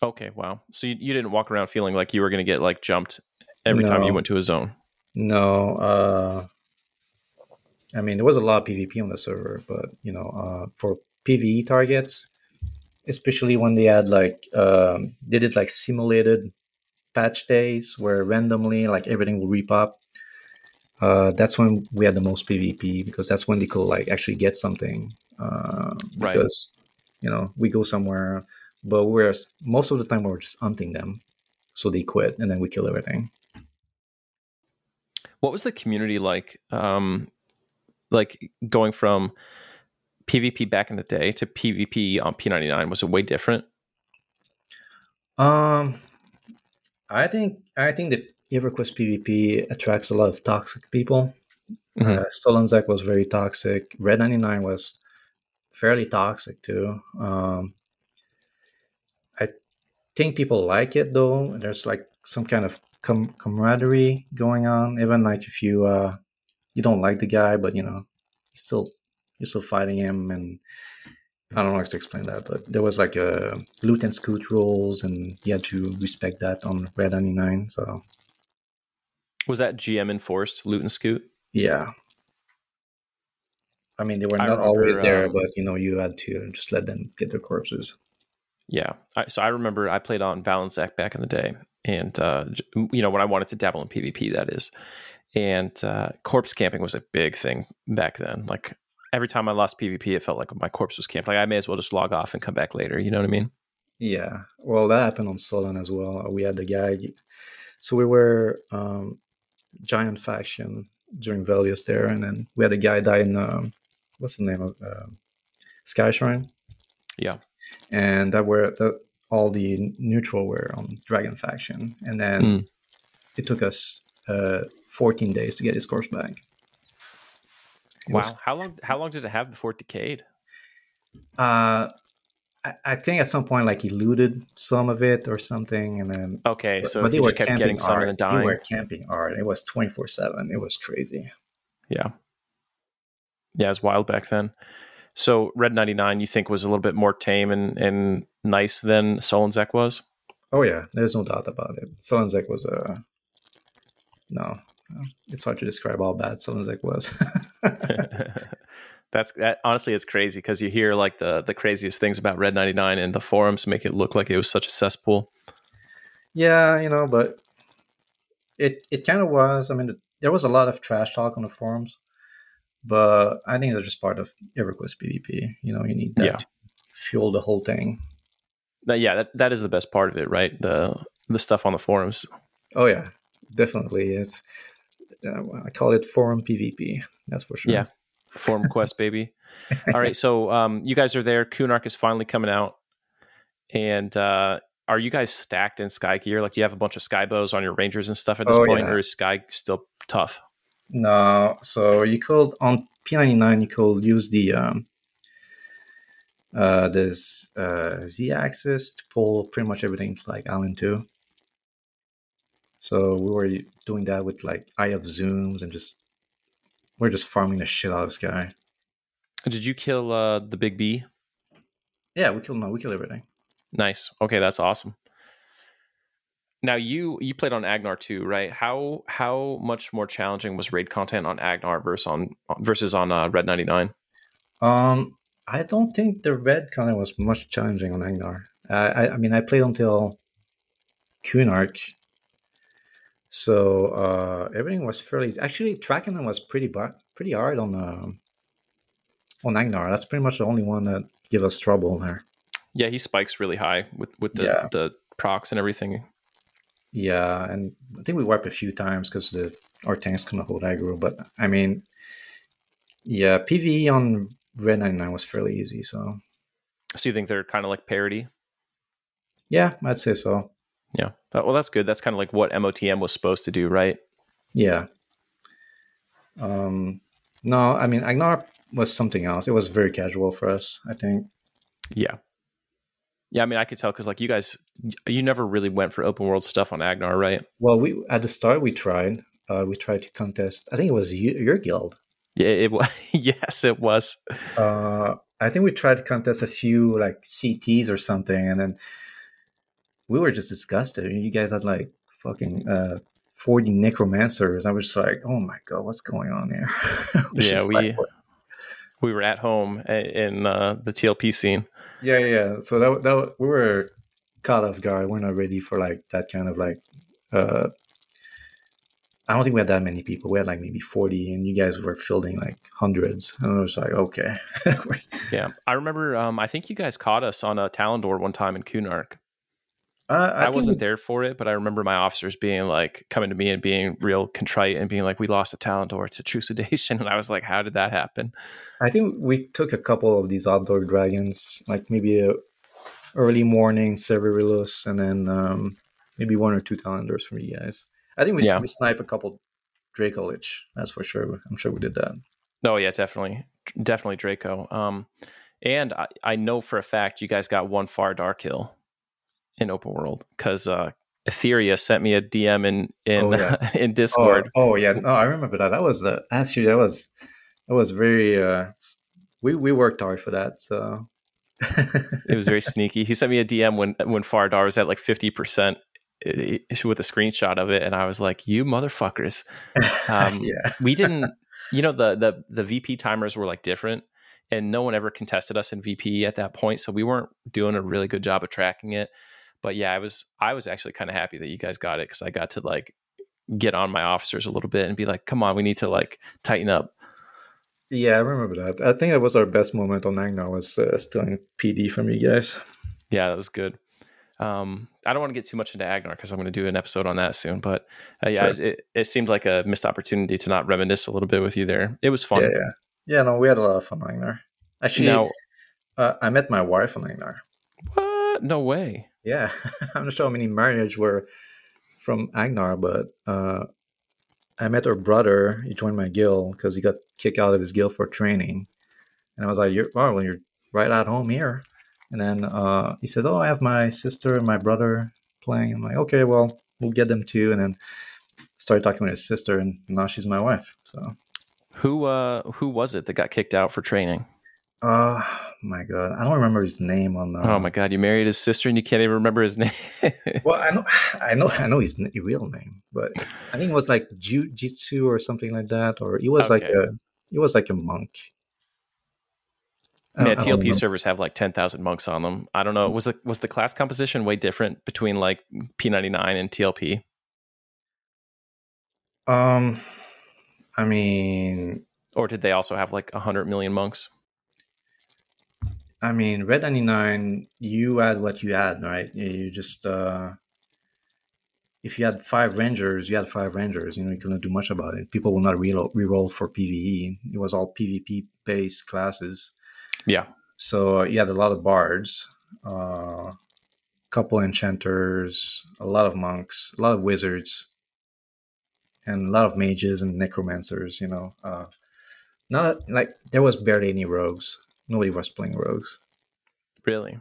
Okay, wow. So you, you didn't walk around feeling like you were going to get like jumped every no, time you went to a zone. No. Uh, I mean, there was a lot of PvP on the server, but you know, uh, for PVE targets, especially when they had like um, they did like simulated patch days where randomly like everything will repop. Uh, that's when we had the most PvP because that's when they could like actually get something. Uh, because you know we go somewhere, but we're most of the time we're just hunting them, so they quit and then we kill everything. What was the community like? Um, like going from PvP back in the day to PvP on P99 was it way different? Um, I think I think that EverQuest PvP attracts a lot of toxic people. Mm-hmm. Uh, Sullon was very toxic. Red 99 was fairly toxic too. Um, I think people like it though. There's like some kind of com- camaraderie going on. Even like if you uh, you don't like the guy, but you know, still you're still fighting him and I don't know how to explain that, but there was like a loot and scoot rules, and you had to respect that on Red 99. So, was that GM enforced loot and scoot? Yeah. I mean, they were not remember, always there, um, but you know, you had to just let them get their corpses. Yeah. I, so I remember I played on Vallon Zek back in the day, and uh, you know when I wanted to dabble in PvP, that is, and uh, corpse camping was a big thing back then. Like every time I lost PvP, it felt like my corpse was camped. Like I may as well just log off and come back later. You know what I mean? Yeah. Well, that happened on Sullon as well. We had the guy. So we were um, giant faction during Velious there, and then we had a guy die in um, what's the name of uh, Sky Shrine? Yeah. And that were the, all the neutral were on Dragon faction, and then mm. it took us uh, 14 days to get his corpse back wow. Was, how long? How long did it have before it decayed? Uh, I, I, think at some point, like he looted some of it or something, and then okay, so but they were kept getting some art. and dying. They were camping art. It was twenty four seven. It was crazy. Yeah, yeah, it was wild back then. So Red 99 you think was a little bit more tame and, and nice than Sullon Zek was? Oh yeah, there's no doubt about it. Sullon Zek was a uh, no. It's hard to describe how bad Sullon Zek was. [LAUGHS] That's that, honestly, it's crazy because you hear like the the craziest things about Red 99 and the forums make it look like it was such a cesspool. Yeah, you know, but it it kind of was. I mean, there was a lot of trash talk on the forums, but I think it's just part of EverQuest PvP. You know, you need that yeah. fuel the whole thing. But yeah, that, that is the best part of it, right? The the stuff on the forums. Oh yeah, definitely. It's I call it forum PvP. That's for sure. Yeah, forum quest, [LAUGHS] baby. All right, so um, you guys are there. Kunark is finally coming out, and uh, are you guys stacked in sky gear? Like, do you have a bunch of sky bows on your rangers and stuff at this oh, point, yeah. or is sky still tough? No, so you could on P99 you could use the um, uh, this uh, z-axis to pull pretty much everything like Allen 2. So we were doing that with like eye of Zomms and just we're just farming the shit out of Sky. Did you kill uh, the big B? Yeah, we killed no, we killed everything. Nice. Okay, that's awesome. Now you you played on Agnarr too, right? How how much more challenging was raid content on Agnarr versus on versus on uh, Red ninety nine? Um, I don't think the red content was much challenging on Agnarr. Uh, I I mean I played until Kunark, so uh, everything was fairly easy. Actually, Trakanon was pretty pretty hard on uh, on Agnarr. That's pretty much the only one that give us trouble there. Yeah, he spikes really high with with the yeah. the procs and everything. Yeah, and I think we wiped a few times because the our tanks couldn't hold aggro. But I mean, yeah, PVE on Red 99 was fairly easy. So, so you think they're kind of like parity? Yeah, I'd say so. Yeah. Well, that's good. That's kind of like what MOTM was supposed to do, right? Yeah. Um, no, I mean, Agnarr was something else. It was very casual for us, I think. Yeah. Yeah, I mean, I could tell because like you guys, you never really went for open world stuff on Agnarr, right? Well, we at the start we tried. Uh, we tried to contest. I think it was you, your guild. Yeah, it was. [LAUGHS] yes, it was. Uh, I think we tried to contest a few like CTs or something, and then we were just disgusted. You guys had like fucking uh, 40 necromancers. I was just like, oh my god, what's going on here? [LAUGHS] yeah, we like, we were at home in uh, the TLP scene. Yeah, yeah. So that that we were caught off guard. We're not ready for like that kind of like. uh I don't think we had that many people. We had like maybe 40, and you guys were fielding like hundreds. And I was like, okay. [LAUGHS] yeah. I remember, um, I think you guys caught us on a Talendor one time in Kunark. Uh, I, I wasn't we, there for it, but I remember my officers being like coming to me and being real contrite and being like, "We lost a Talendor to Trucidation," [LAUGHS] and I was like, "How did that happen?" I think we took a couple of these outdoor dragons, like maybe a early morning Severilous, and then um, maybe one or two Talendors from you guys. I think we, yeah. we snipe a couple Dracolich. That's for sure. I'm sure we did that. Oh yeah, definitely, definitely Draco. Um, and I, I know for a fact you guys got one Phara Dar hill in open world because uh, Etheria sent me a DM in in oh, yeah. [LAUGHS] in Discord. Oh, oh, yeah, no, I remember that. That was the actually that was that was very. Uh, we we worked hard for that, so it was very sneaky. He sent me a DM when when Phara Dar was at like fifty percent eh, with a screenshot of it, and I was like, "You motherfuckers!" [LAUGHS] Um, yeah, we didn't. You know the the the VP timers were like different, and no one ever contested us in VP at that point, so we weren't doing a really good job of tracking it but yeah, I was I was actually kind of happy that you guys got it because I got to like get on my officers a little bit and be like, come on, we need to like tighten up. Yeah, I remember that. I think that was our best moment on Agnarr was uh, stealing PD from you guys. Yeah, that was good. Um, I don't want to get too much into Agnarr because I'm going to do an episode on that soon. But uh, yeah, sure. it, it seemed like a missed opportunity to not reminisce a little bit with you there. It was fun. Yeah, yeah, yeah. No, we had a lot of fun on Agnarr. Actually, now, uh, I met my wife on Agnarr. What? No way yeah, [LAUGHS] I'm not sure how many marriages were from Agnarr, but uh, I met her brother. He joined my guild because he got kicked out of his guild for training, and I was like, "You're well, you're right at home here." And then uh, he says, "Oh, I have my sister and my brother playing." I'm like, "Okay, well, we'll get them too." And then started talking with his sister, and now she's my wife. So, who uh, who was it that got kicked out for training? Uh my god, I don't remember his name on. Uh, oh my god, you married his sister and you can't even remember his [LAUGHS] name. well, I know, I know, I know his real name, but I think it was like Jitsu or something like that, or he was okay. like a he was like a monk. Yeah, TLP servers have like ten thousand monks on them. I don't know. Was the was the class composition way different between like P99 and TLP? Um, I mean, or did they also have like hundred million monks? I mean, Red 99, you add what you add, right? You just, uh, if you had five Rangers, you had five Rangers. You know, you couldn't do much about it. People will not re roll for PVE. It was all PvP based classes. Yeah. So uh, you had a lot of bards, a uh, couple enchanters, a lot of monks, a lot of wizards, and a lot of mages and necromancers. You know, uh, not like there was barely any rogues nobody was playing rogues. Really?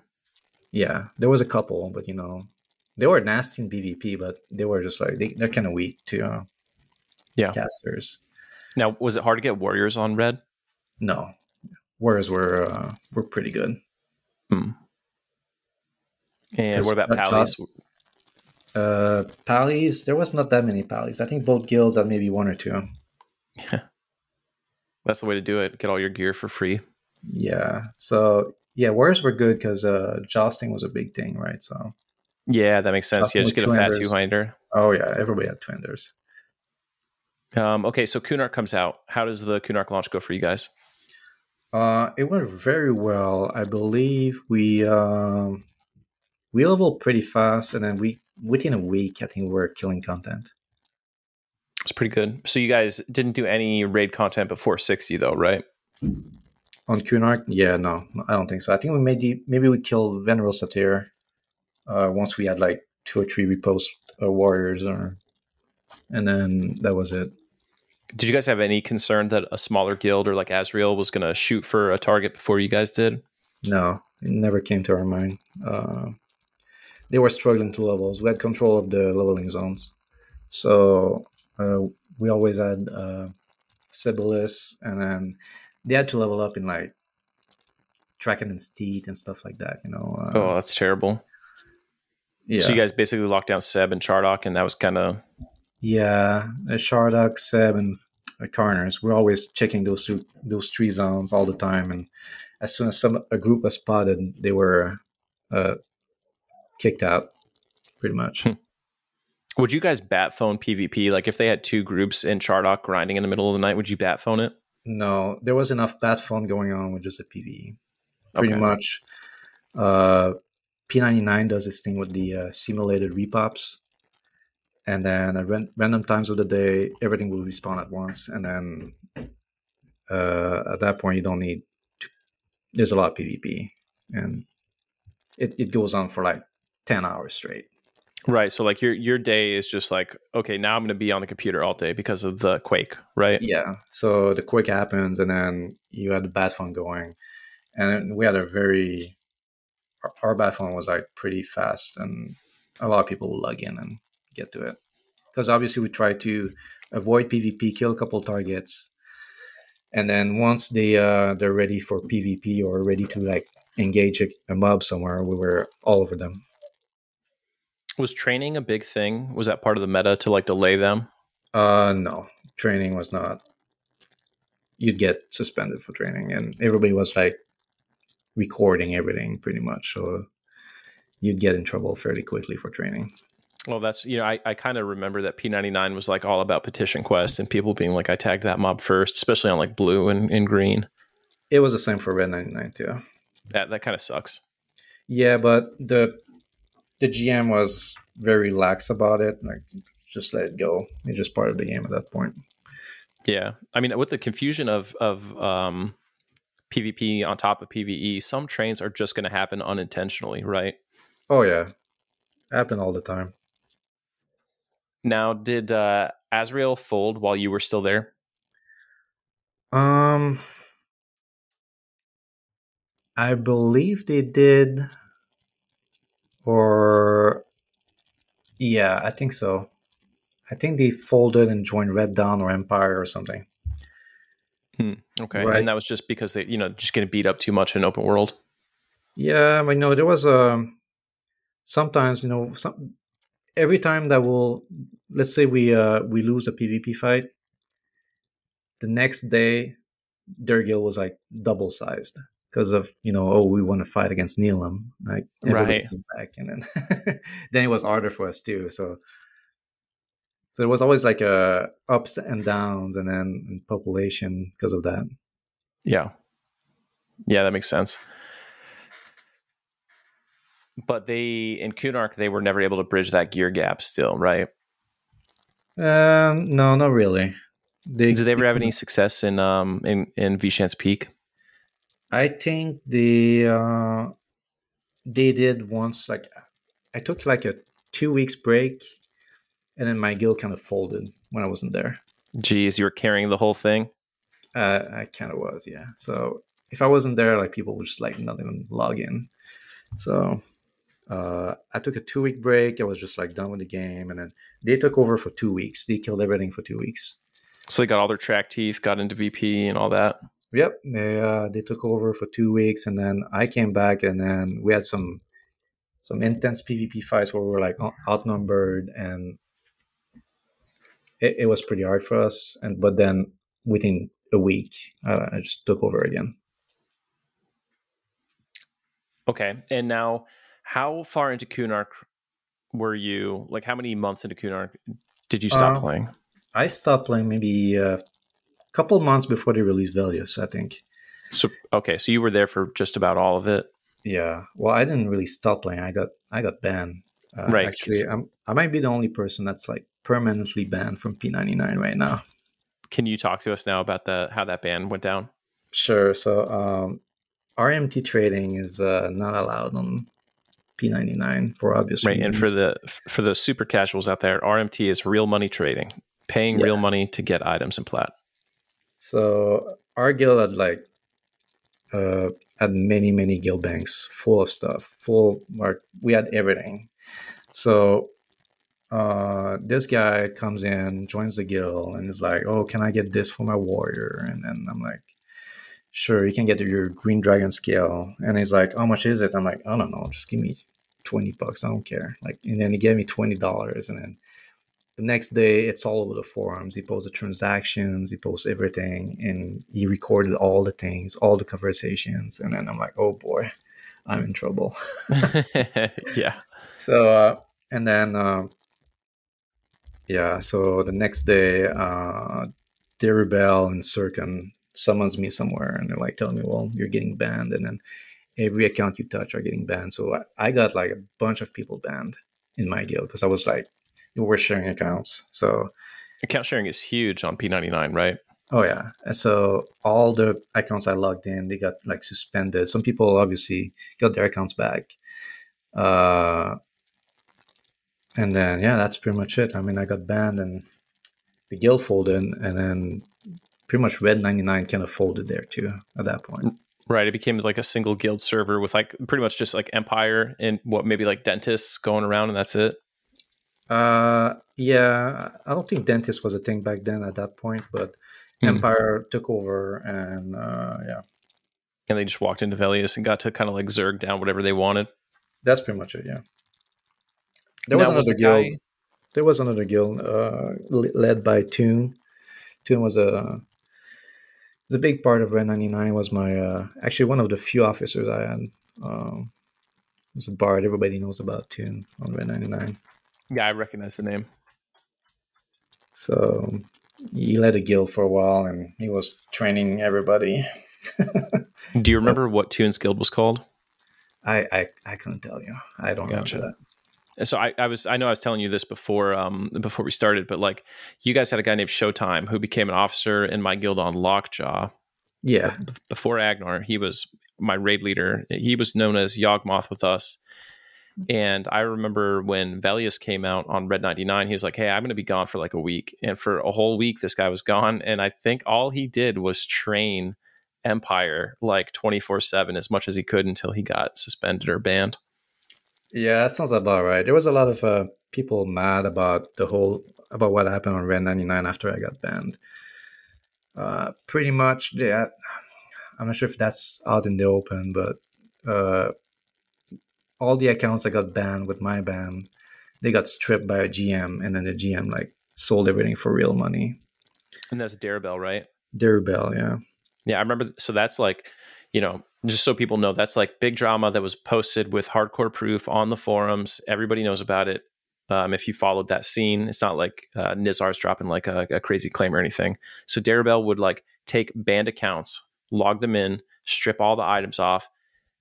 Yeah, there was a couple, but you know, they were nasty in PvP, but they were just like they, they're kind of weak to uh, yeah casters. Now, was it hard to get warriors on red? No, warriors were uh, were pretty good. Hmm. And what about pallies? Uh, pallies, there was not that many pallies. I think both guilds had maybe one or two. Yeah, [LAUGHS] that's the way to do it. Get all your gear for free. Yeah. So yeah, wars were good because uh, jousting was a big thing, right? So yeah, that makes sense. Yeah, just get a fat two hander. Oh yeah, everybody had twinders. Um, okay, so Kunark comes out. How does the Kunark launch go for you guys? Uh, it went very well. I believe we um, we leveled pretty fast, and then we within a week, I think we are killing content. It's pretty good. So you guys didn't do any raid content before sixty, though, right? On Kunark? Yeah, no, I don't think so. I think we maybe maybe we killed Venril Sathir uh, once we had like two or three repost uh, warriors, or and then that was it. Did you guys have any concern that a smaller guild or like Azrael was going to shoot for a target before you guys did? No, it never came to our mind. Uh, they were struggling to levels. We had control of the leveling zones, so uh, we always had uh, Sebilis, and then they had to level up in like Draken and Steed and stuff like that. You know. Uh, oh, that's terrible. Yeah. So you guys basically locked down Seb and Chardok, and that was kind of. Yeah, uh, Chardok, Seb, and uh, Karnor's. We're always checking those two, those three zones all the time, and as soon as some a group was spotted, they were uh, kicked out, pretty much. Hmm. Would you guys bat phone PvP? Like if they had two groups in Chardok grinding in the middle of the night, would you bat phone it? No, there was enough bat phone going on with just a PVE. Pretty okay. much, uh, P99 does this thing with the uh, simulated repops, and then at random times of the day, everything will respawn at once, and then uh, at that point, you don't need. To, there's a lot of PvP, and it, it goes on for like ten hours straight. Right. So like your your day is just like, okay, now I'm to be on the computer all day because of the quake, right? Yeah. So the quake happens, and then you had the bat phone going, and we had a very our, our phone was like pretty fast, and a lot of people log in and get to it because obviously we try to avoid PvP, kill a couple targets, and then once they uh, they're ready for PvP or ready to like engage a, a mob somewhere, we were all over them was training a big thing? Was that part of the meta to like delay them? Uh, no, training was not. You'd get suspended for training, and everybody was like recording everything pretty much. So you'd get in trouble fairly quickly for training. Well, that's you know, I, I kind of remember that P99 was like all about petition quests and people being like, I tagged that mob first, especially on like blue and, and green. It was the same for Red 99 too. That that kind of sucks. Yeah, but the the GM was very lax about it. Like, just let it go. It's just part of the game at that point. Yeah, I mean, with the confusion of of um, PvP on top of PVE, some trains are just going to happen unintentionally, right? Oh yeah, happen all the time. Now, did uh, Azrael fold while you were still there? Um, I believe they did or yeah, I think so. I think they folded and joined Red Dawn or Empire or something. Hmm. Okay, Right. and that was just because they, you know, just getting beat up too much in open world. Yeah, but no, there was a sometimes you know some every time that we'll let's say we uh we lose a PvP fight, the next day their guild was like double sized because of you know oh we want to fight against Nihilum like Right. back and then [LAUGHS] then it was harder for us too so so it was always like uh ups and downs and then population because of that Yeah. Yeah, that makes sense. But they in Kunark they were never able to bridge that gear gap still, right? um no not really they, Did they ever have any success in um in in Veeshan's Peak? I think they uh, they did once. Like I took like a two weeks break, and then my guild kind of folded when I wasn't there. Geez, you were carrying the whole thing. Uh, I kind of was, yeah. So if I wasn't there, like people would just like not even log in. So uh, I took a two week break. I was just like done with the game, and then they took over for two weeks. They killed everything for two weeks. So they got all their Trak teeth, got into VP and all that. Yep, they uh, they took over for two weeks, and then I came back, and then we had some some intense PvP fights where we were like outnumbered, and it, it was pretty hard for us. And but then within a week, uh, I just took over again. Okay. And now how far into Kunark were you? Like how many months into Kunark did you stop Uh, playing? I stopped playing maybe a couple months before they released Velious, I think. So okay, so you were there for just about all of it. Yeah, well, I didn't really stop playing. I got I got banned. Uh, Right. Actually, I'm, I might be the only person that's like permanently banned from P99 right now. Can you talk to us now about the how that ban went down? Sure. So um, RMT trading is uh, not allowed on P99 for obvious Right. reasons. And for the for the super casuals out there, RMT is real money trading, paying Yeah. real money to get items in plat. So our guild had like uh, had many many guild banks full of stuff. Full like we had everything. So uh, this guy comes in, joins the guild, and is like, "Oh, can I get this for my warrior?" And then I'm like, "Sure, you can get your green dragon scale." And he's like, "How much is it?" I'm like, "I don't know, just give me twenty bucks. I don't care." Like, and then he gave me twenty dollars, and then the next day it's all over the forums. He posts the transactions, he posts everything, and he recorded all the things, all the conversations. And then I'm like, "Oh boy, I'm in trouble." [LAUGHS] [LAUGHS] yeah. So uh, and then uh, yeah, so the next day, uh, Deribel and Circon summons me somewhere, and they're like telling me, "Well, you're getting banned," and then every account you touch are getting banned. So I, I got like a bunch of people banned in my guild because I was like, were sharing accounts. So Account sharing is huge on P99, right? Oh yeah. And So all the accounts I logged in, they got like suspended. Some people obviously got their accounts back. Uh, and then yeah, that's pretty much it. I mean, I got banned and the guild folded, and then pretty much Red ninety nine kind of folded there too at that point. Right. It became like a single guild server with like pretty much just like Empire and what maybe like dentists going around and that's it. Uh, yeah, I don't think dentist was a thing back then at that point, but Hmm. Empire took over, and uh, yeah, And they just walked into Velious and got to kind of like zerg down whatever they wanted. that's pretty much it. Yeah. There was Now, another the guy- guild. There was another guild uh, led by Toon. Toon was a was a big part of Red 99. Was my uh, actually one of the few officers I had. Um, it was a bard. Everybody knows about Toon on Red 99. Yeah, I recognize the name. So he led a guild for a while, and he was training everybody. [LAUGHS] Do you remember what Toon's guild was called? I, I I couldn't tell you. I don't Gotcha. remember So I, I was I know I was telling you this before um before we started, but like you guys had a guy named Showtime who became an officer in my guild on Lockjaw. Yeah, B- Before Agnarr, he was my raid leader. He was known as Yawgmoth with us. And I remember when Velious came out on Red 99, he was like, Hey, I'm going to be gone for like a week. And for a whole week, this guy was gone. And I think all he did was train Empire like 24 7 as much as he could until he got suspended or banned. Yeah, that sounds about right. There was a lot of uh, people mad about the whole about what happened on Red 99 after I got banned. uh, pretty much, yeah. I'm not sure if that's out in the open, but uh, all the accounts that got banned with my ban, they got stripped by a GM, and then the GM like sold everything for real money. And that's Darabelle, right? Darabelle, yeah. Yeah, I remember. So that's like, you know, just so people know, that's like big drama that was posted with hardcore proof on the forums. Everybody knows about it. Um, if you followed that scene, it's not like uh, Nizzarr's dropping like a, a crazy claim or anything. So Darabelle would like take banned accounts, log them in, strip all the items off,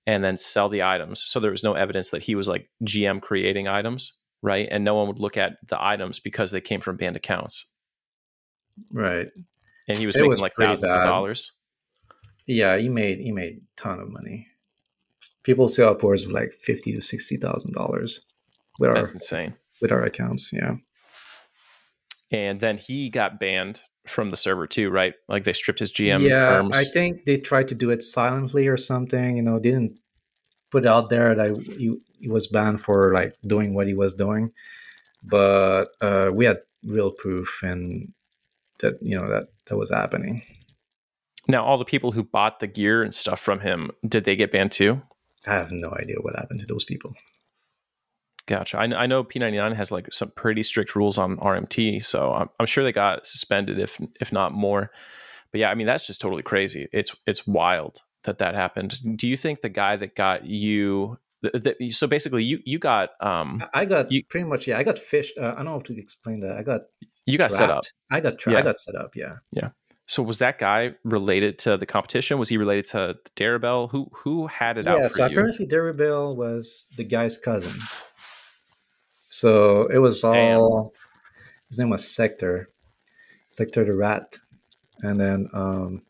and then sell the items. So there was no evidence that he was like GM creating items, right? And no one would look at the items because they came from banned accounts. Right. And he was It making was like thousands of dollars. Yeah, he made he made a ton of money. People sell upwards of like fifty to sixty thousand dollars with our insane. with our accounts. Yeah. And then he got banned from the server too, right? Like they stripped his GM yeah, terms. I think they tried to do it silently or something. You know, didn't put out there that he, he was banned for like doing what he was doing, but uh, we had real proof and that you know that that was happening. now, all the people who bought the gear and stuff from him, did they get banned too? I have no idea what happened to those people. Gotcha. I, I know P99 has like some pretty strict rules on RMT, so I'm, I'm sure they got suspended, if if not more. But yeah, I mean that's just totally crazy. It's it's wild that that happened. Do you think the guy that got you? so basically, you you got um I got You- pretty much yeah. I got fished. Uh, I don't know how to explain that. I got you got set up. I got tra- Yeah. I got set up. Yeah. Yeah so was that guy related to the competition? Was he related to Darabelle? Who who had it yeah. out for So you? apparently, Derrybell was the guy's cousin. So it was all. Damn. His name was Sector, Sector the Rat, and then um,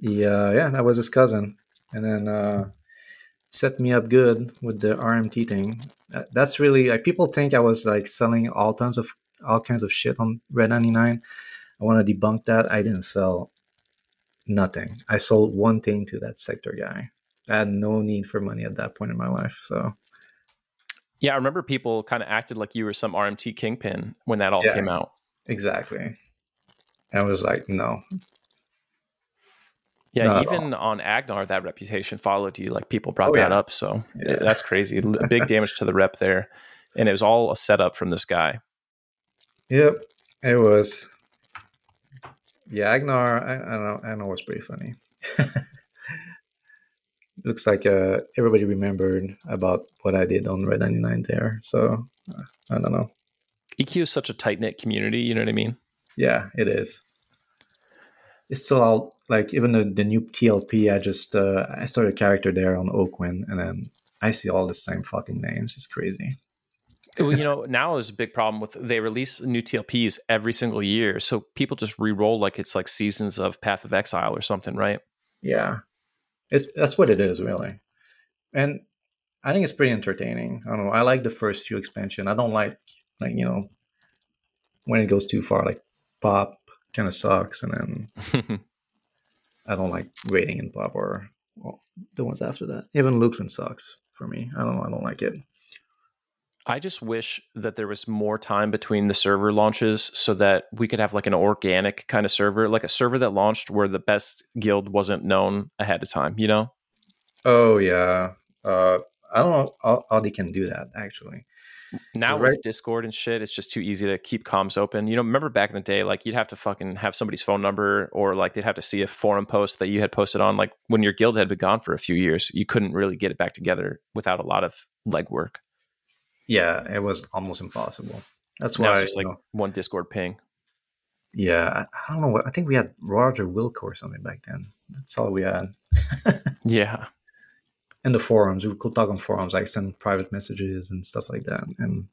he, uh, yeah, that was his cousin, and then uh, set me up good with the RMT thing. That's really like people think I was like selling all tons of all kinds of shit on Red ninety nine. I want to debunk that. I didn't sell nothing. I sold one thing to that sector guy. I had no need for money at that point in my life. So Yeah, I remember people kind of acted like you were some RMT kingpin when that all Yeah. came out. exactly. I was like, no. Yeah, even on Agnarr, that reputation followed you. Like people brought Oh, that yeah. up. So Yeah. that's crazy. Big damage to the rep there. And it was all a setup from this guy. Yep, it was. Yeah, Agnarr. I, I don't know. Agnarr was pretty funny. [LAUGHS] Looks like uh, everybody remembered about what I did on Red 99 there. So uh, I don't know. EQ is such a tight knit community. You know what I mean? Yeah, it is. It's still all like even the, the new TLP. I just uh, I started a character there on Oakwynd, and then I see all the same fucking names. It's crazy. well, you know, now is a big problem with they release new TLPs every single year. So people just re-roll like it's like seasons of Path of Exile or something, right? Yeah, it's that's what it is really, and I think it's pretty entertaining. I don't know. I like the first few expansion. I don't like like you know when it goes too far. Like pop kind of sucks, and then [LAUGHS] I don't like rating in pop or well, the ones after that. Even Luclin sucks for me. I don't know. I don't like it. I just wish that there was more time between the server launches so that we could have like an organic kind of server, like a server that launched where the best guild wasn't known ahead of time, you know? Oh yeah. Uh, I don't know how, how they can do that actually. Now Right. with Discord and shit, it's just too easy to keep comms open. You know, remember back in the day, like you'd have to fucking have somebody's phone number or like they'd have to see a forum post that you had posted on. Like when your guild had been gone for a few years, you couldn't really get it back together without a lot of legwork. Yeah, it was almost impossible. That's why. it's just like know, one Discord ping. yeah, I, I don't know. what I think we had Roger Wilco or something back then. That's all we had. [LAUGHS] Yeah. in the forums. We could talk on forums, like send private messages and stuff like that. And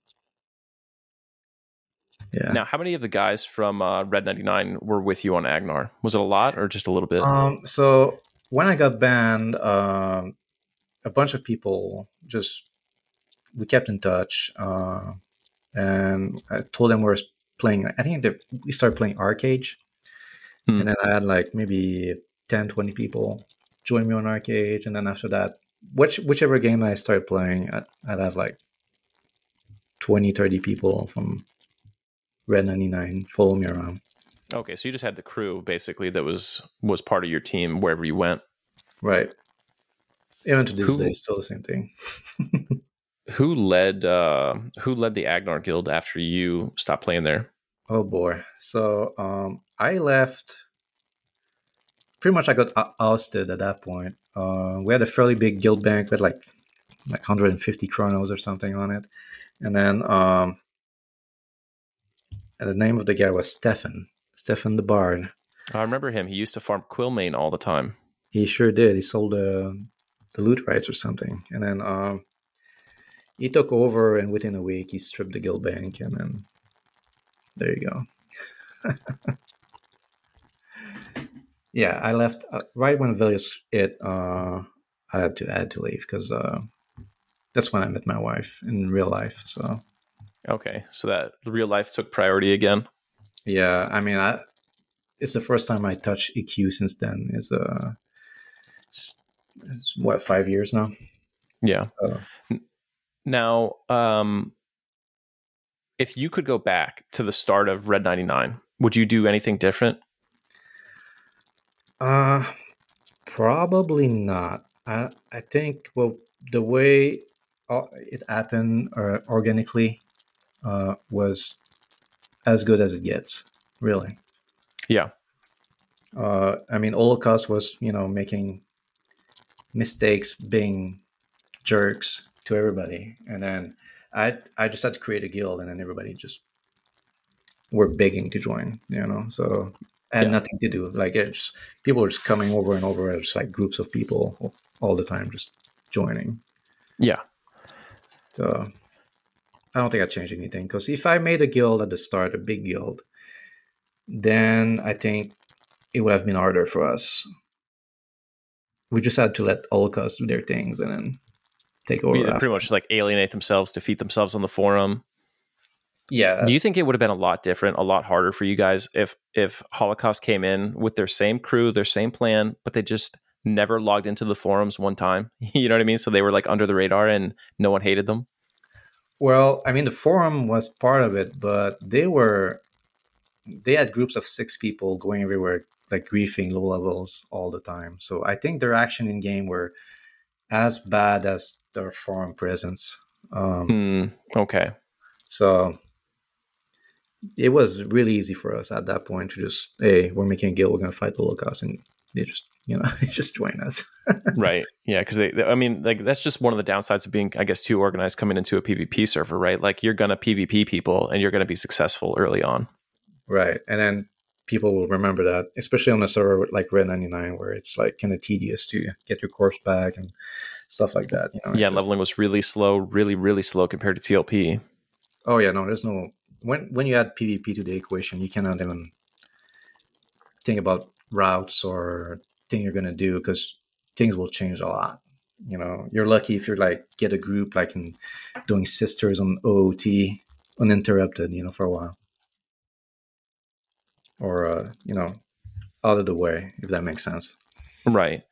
yeah, Now, how many of the guys from uh, Red 99 were with you on Agnarr? Was it a lot or just a little bit? um, so when I got banned, um, a bunch of people just we kept in touch, uh, and I told them we were playing. I think that we started playing ArcheAge, Hmm. and then I had like maybe 10, 20 people join me on ArcheAge, and then after that, which whichever game I started playing, I'd, I'd have like 20, 30 people from Red 99 follow me around. Okay, so you just had the crew basically that was was part of your team wherever you went. Right. Even to this Who- day, still the same thing. [LAUGHS] Who led uh who led the Agnarr Guild after you stopped playing there? Oh boy. So um, I left. Pretty much, I got ousted at that point. Uh, we had a fairly big guild bank with like like 150 chronos or something on it, and then um, and the name of the guy was Stefan. Stefan the Bard. I remember him. He used to farm Quillmane all the time. He sure did. He sold the the loot rights or something, and then um, he took over. And within a week, he stripped the guild bank, and then there you go. [LAUGHS] yeah, I left uh, right when Velious hit. Uh, I had to I had to leave because uh, that's when I met my wife in real life. So Okay, so that the real life took priority again. yeah, I mean, I it's the first time I touched EQ since then. Is uh, it's, it's what five years now. Yeah. Now, um, if you could go back to the start of Red 99, would you do anything different? Uh, probably not. I I think well the way uh, it happened uh, organically uh, was as good as it gets. Really. Yeah. Uh, I mean, Holocaust was you know making mistakes, being jerks to everybody, and then I I just had to create a guild, and then everybody just were begging to join. You know, so I had Yeah. nothing to do. Like it's people were just coming over and over as like groups of people all the time, just joining. Yeah. So I don't think I changed anything because if I made a guild at the start, a big guild, then I think it would have been harder for us. We just had to let Holocaust do their things and then take over. Yeah, after. pretty much like alienate themselves, defeat themselves on the forum. Yeah, Do you think it would have been a lot different, a lot harder for you guys if if Holocaust came in with their same crew, their same plan, but they just never logged into the forums one time? [LAUGHS] you know what I mean? So they were like under the radar and no one hated them. Well, I mean, the forum was part of it, but they were they had groups of six people going everywhere, like griefing low levels all the time. So I think their action in game were as bad as their foreign presence. Um, Hmm. Okay. So it was really easy for us at that point to just, hey, we're making a guild, we're gonna fight the Holocaust, and they just, you know, [LAUGHS] they just join us. [LAUGHS] right yeah because they, they- i mean like that's just one of the downsides of being i guess too organized coming into a pvp server right like you're gonna pvp people and you're gonna be successful early on right, and then people will remember that, especially on a server like Red ninety nine, where it's like kind of tedious to get your corpse back and stuff like that. You know, yeah leveling was really slow really really slow compared to tlp Oh yeah, no, there's no when when you add PvP to the equation, you cannot even think about routes or thing you're gonna do because things will change a lot. You know, you're lucky if you're like get a group like in doing sisters on OOT uninterrupted, you know, for a while, or uh, you know, out of the way if that makes sense. right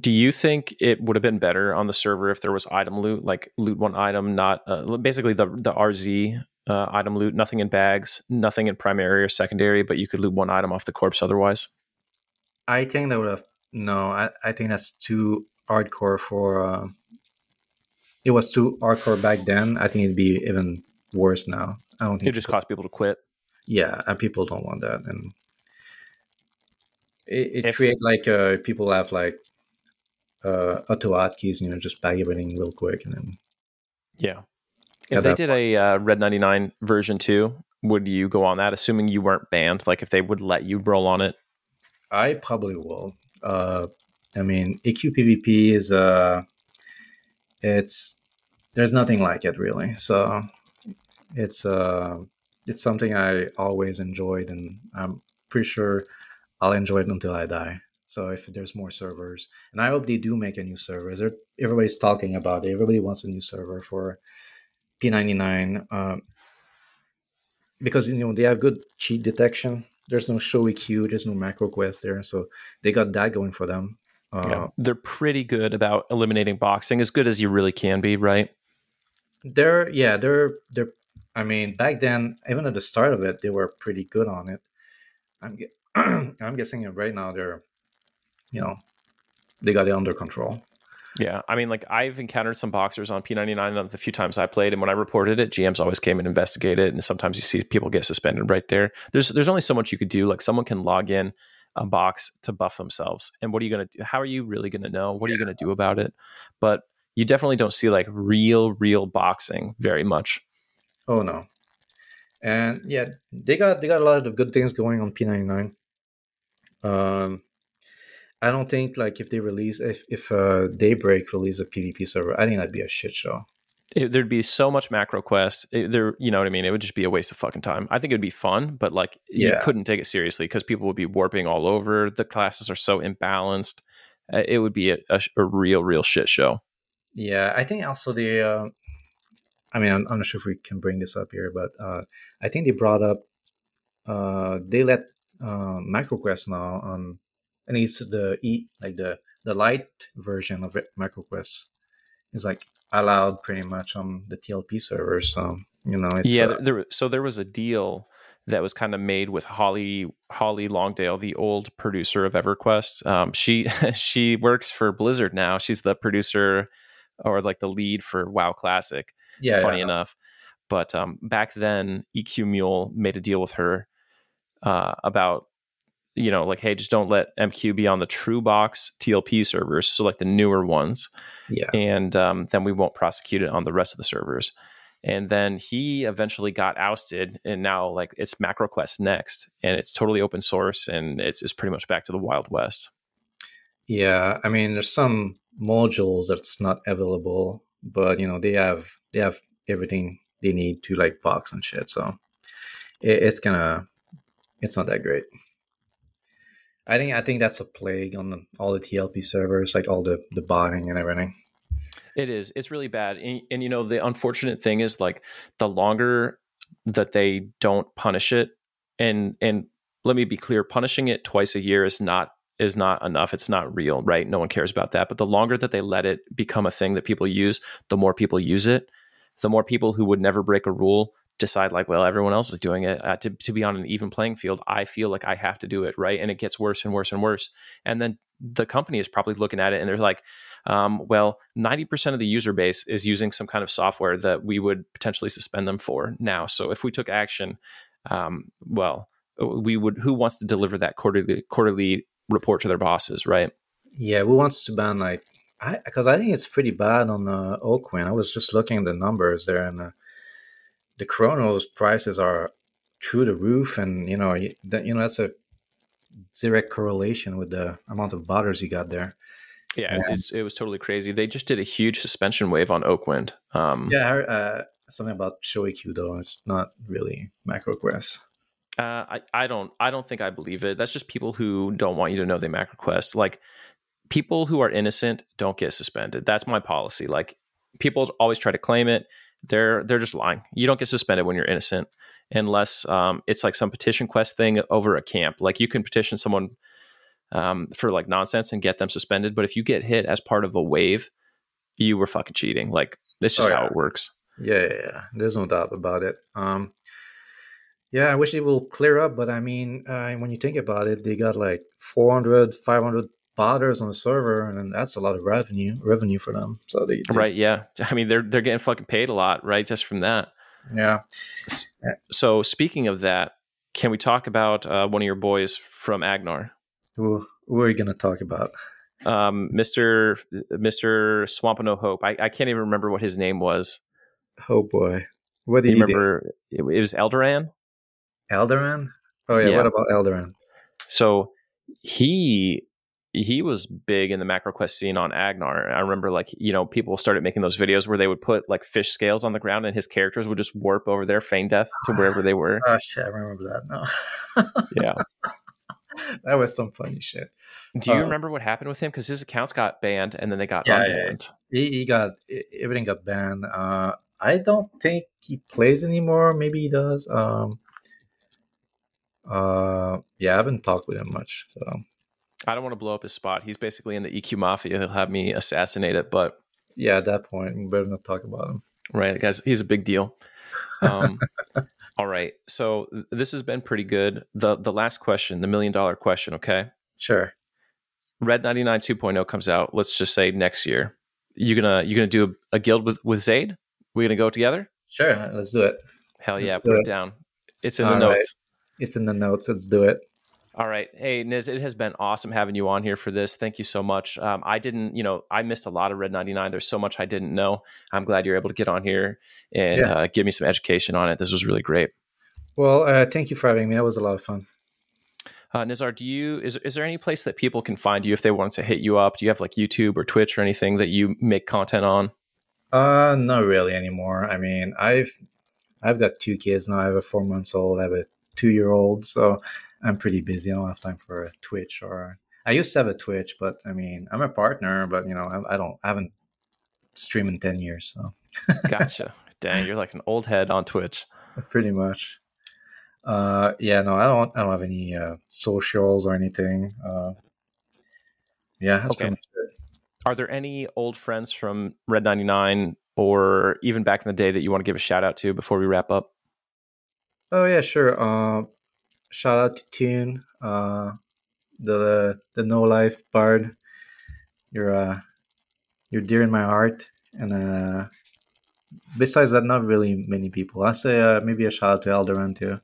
do you think it would have been better on the server if there was item loot like loot one item not uh, basically the the rz uh, item loot nothing in bags nothing in primary or secondary but you could loot one item off the corpse otherwise I think that would have no. I, I think that's too hardcore for. Uh, it was too hardcore back then. I think it'd be even worse now. I don't think it just caused people to quit yeah, and people don't want that, and it, it If- create like uh, people have like uh, auto hotkeys, you know, just bag everything real quick, and then Yeah. If they did a uh, Red 99 version 2, would you go on that, assuming you weren't banned? Like if they would let you roll on it? I probably will. Uh, I mean, EQ PvP is uh, it's there's nothing like it really. So it's uh, it's something I always enjoyed, and I'm pretty sure I'll enjoy it until I die. So if there's more servers, and I hope they do make a new server. There, everybody's talking about it. Everybody wants a new server for P99 um, because you know they have good cheat detection. There's no ShowEQ. There's no MacroQuest there, so they got that going for them. Uh, yeah. They're pretty good about eliminating boxing, as good as you really can be, right? They're yeah, they're they're. I mean, back then, even at the start of it, they were pretty good on it. I'm [CLEARS THROAT] I'm guessing right now they're, you know, they got it under control. Yeah, I mean, like I've encountered some boxers on P99 the few times I played, and when I reported it, GMs always came and investigated. And sometimes you see people get suspended right there. There's there's only so much you could do. Like someone can log in a box to buff themselves, and what are you gonna do? How are you really gonna know? What are you gonna do about it? But you definitely don't see like real real boxing very much. Oh no, and yeah, they got they got a lot of good things going on P99. Um, I don't think like if they release if if uh, Daybreak release a PvP server, I think that'd be a shit show. It, there'd be so much MacroQuest. It, there, you know what I mean. It would just be a waste of fucking time. I think it'd be fun, but like you couldn't take it seriously because people would be warping all over. The classes are so imbalanced. Uh, It would be a, a, a real, real shit show. Yeah, I think also the. Uh, I mean, I'm, I'm not sure if we can bring this up here, but uh, I think they brought up. Uh, they let uh, MacroQuest now on, and it's the e like the the light version of it, MacroQuest is like allowed pretty much on the TLP server. So you know, it's yeah, uh, there, so there was a deal that was kind of made with Holly Holly Longdale, the old producer of EverQuest. Um, she [LAUGHS] she works for Blizzard now. She's the producer or like the lead for WoW Classic. Yeah, funny yeah. enough. But um, back then, EQMule made a deal with her uh, about, you know, like, hey, just don't let MQ be on the True Box TLP servers, so like the newer ones, yeah. and um, then we won't prosecute it on the rest of the servers. And then he eventually got ousted, and now like it's MacroQuest next, and it's totally open source, and it's, it's pretty much back to the Wild West. Yeah, I mean, there's some modules that's not available, but you know they have they have everything they need to like box and shit. So it, it's gonna it's not that great. I think I think that's a plague on the, all the TLP servers, like all the the botting and everything. It is. It's really bad. And, and you know, the unfortunate thing is like the longer that they don't punish it, and and let me be clear, punishing it twice a year is not is not enough. It's not real, right? No one cares about that. But the longer that they let it become a thing that people use, the more people use it. The more people who would never break a rule decide like, well, everyone else is doing it. Uh, to to be on an even playing field, I feel like I have to do it, right? And it gets worse and worse and worse. And then the company is probably looking at it and they're like, um, well, 90% of the user base is using some kind of software that we would potentially suspend them for now. So if we took action, um, well, we would, who wants to deliver that quarterly, quarterly report to their bosses, right? Yeah, who wants to ban like I because I think it's pretty bad on uh, Oakwynd. I was just looking at the numbers there, and uh, the Kronos prices are through the roof, and you know you, that, you know that's a direct correlation with the amount of botters you got there. Yeah, Yeah. It, was, it was totally crazy. They just did a huge suspension wave on Oakwynd. Um, Yeah, uh, something about ShowEQ though. It's not really MacroQuest. Uh, I, I don't I don't think I believe it. That's just people who don't want you to know they macro quest. Like people who are innocent don't get suspended. That's my policy. Like people always try to claim it. They're they're just lying. You don't get suspended when you're innocent unless um, it's like some petition quest thing over a camp. Like you can petition someone um, for like nonsense and get them suspended. But if you get hit as part of a wave, you were fucking cheating. Like that's just Oh, how it works. Yeah, yeah, yeah. There's no doubt about it. Um, yeah, I wish it will clear up, but I mean, uh, when you think about it, they got like 400, 500 botters on the server, and that's a lot of revenue revenue for them. So they, they Right? Yeah. I mean, they're they're getting fucking paid a lot, right? Just from that. yeah. So speaking of that, can we talk about uh, one of your boys from Agnarr, Who, who are you gonna talk about? um, Mister Mister Swampano Hope? I, I can't even remember what his name was. Oh boy, what Do you you remember? It, it was Eldoran. Eldoran? Oh yeah, Yeah. what about Eldoran? So he he was big in the MacroQuest scene on Agnarr. I remember like you know people started making those videos where they would put like fish scales on the ground and his characters would just warp over there, feign death to wherever they were. [LAUGHS] Oh shit, I remember that now. [LAUGHS] Yeah. that was some funny shit. Do you Uh, remember what happened with him? Because his accounts got banned and then they got Yeah, unbanned. He, he got everything got banned. Uh, I don't think he plays anymore. Maybe he does. Um, uh, yeah, I haven't talked with him much. So I don't want to blow up his spot. He's basically in the EQ mafia. He'll have me assassinate it, but yeah, at that point, we better not talk about him. right, guys, he's a big deal. [LAUGHS] Um, All right. So th- this has been pretty good. The the last question, the million dollar question, okay? Sure. Red 99 2.0 comes out, let's just say next year. You gonna you gonna do a, a guild with with Zaide? We gonna go together? Sure. Let's do it. Hell Let's yeah, put it it. down. It's in the notes. right. It's in the notes. Let's do it. All right. Hey, Niz, it has been awesome having you on here for this. Thank you so much. Um, I didn't, you know, I missed a lot of Red 99. There's so much I didn't know. I'm glad you're able to get on here and Yeah. uh, give me some education on it. This was really great. Well, uh, thank you for having me. That was a lot of fun. Uh, Nizzarr, do you is is there any place that people can find you if they want to hit you up? Do you have like YouTube or Twitch or anything that you make content on? Uh, not really anymore. I mean, I've I've got two kids now. I have a four months old. I have a two year old. So I'm pretty busy. I don't have time for a Twitch or. I used to have a Twitch, but I mean, I'm a partner, but you know, I, I don't, I haven't streamed in ten years, so [LAUGHS] Gotcha. Dang, you're like an old head on Twitch. pretty much. Uh, yeah, no, I don't, I don't have any uh, socials or anything. Uh, yeah, that's Okay. pretty much it. Are there any old friends from Red 99 or even back in the day that you want to give a shout out to before we wrap up? Oh yeah, sure. Uh, shout out to Toon, uh, the the No Life Bard. You're uh, you're dear in my heart, and uh, besides that, not really many people. I say uh, maybe a shout out to Eldoran too.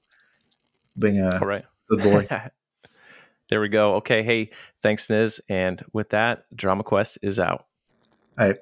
Being a All right. good boy. [LAUGHS] there we go. Okay. Hey, thanks, Niz. And with that, Drama Quest is out. All right.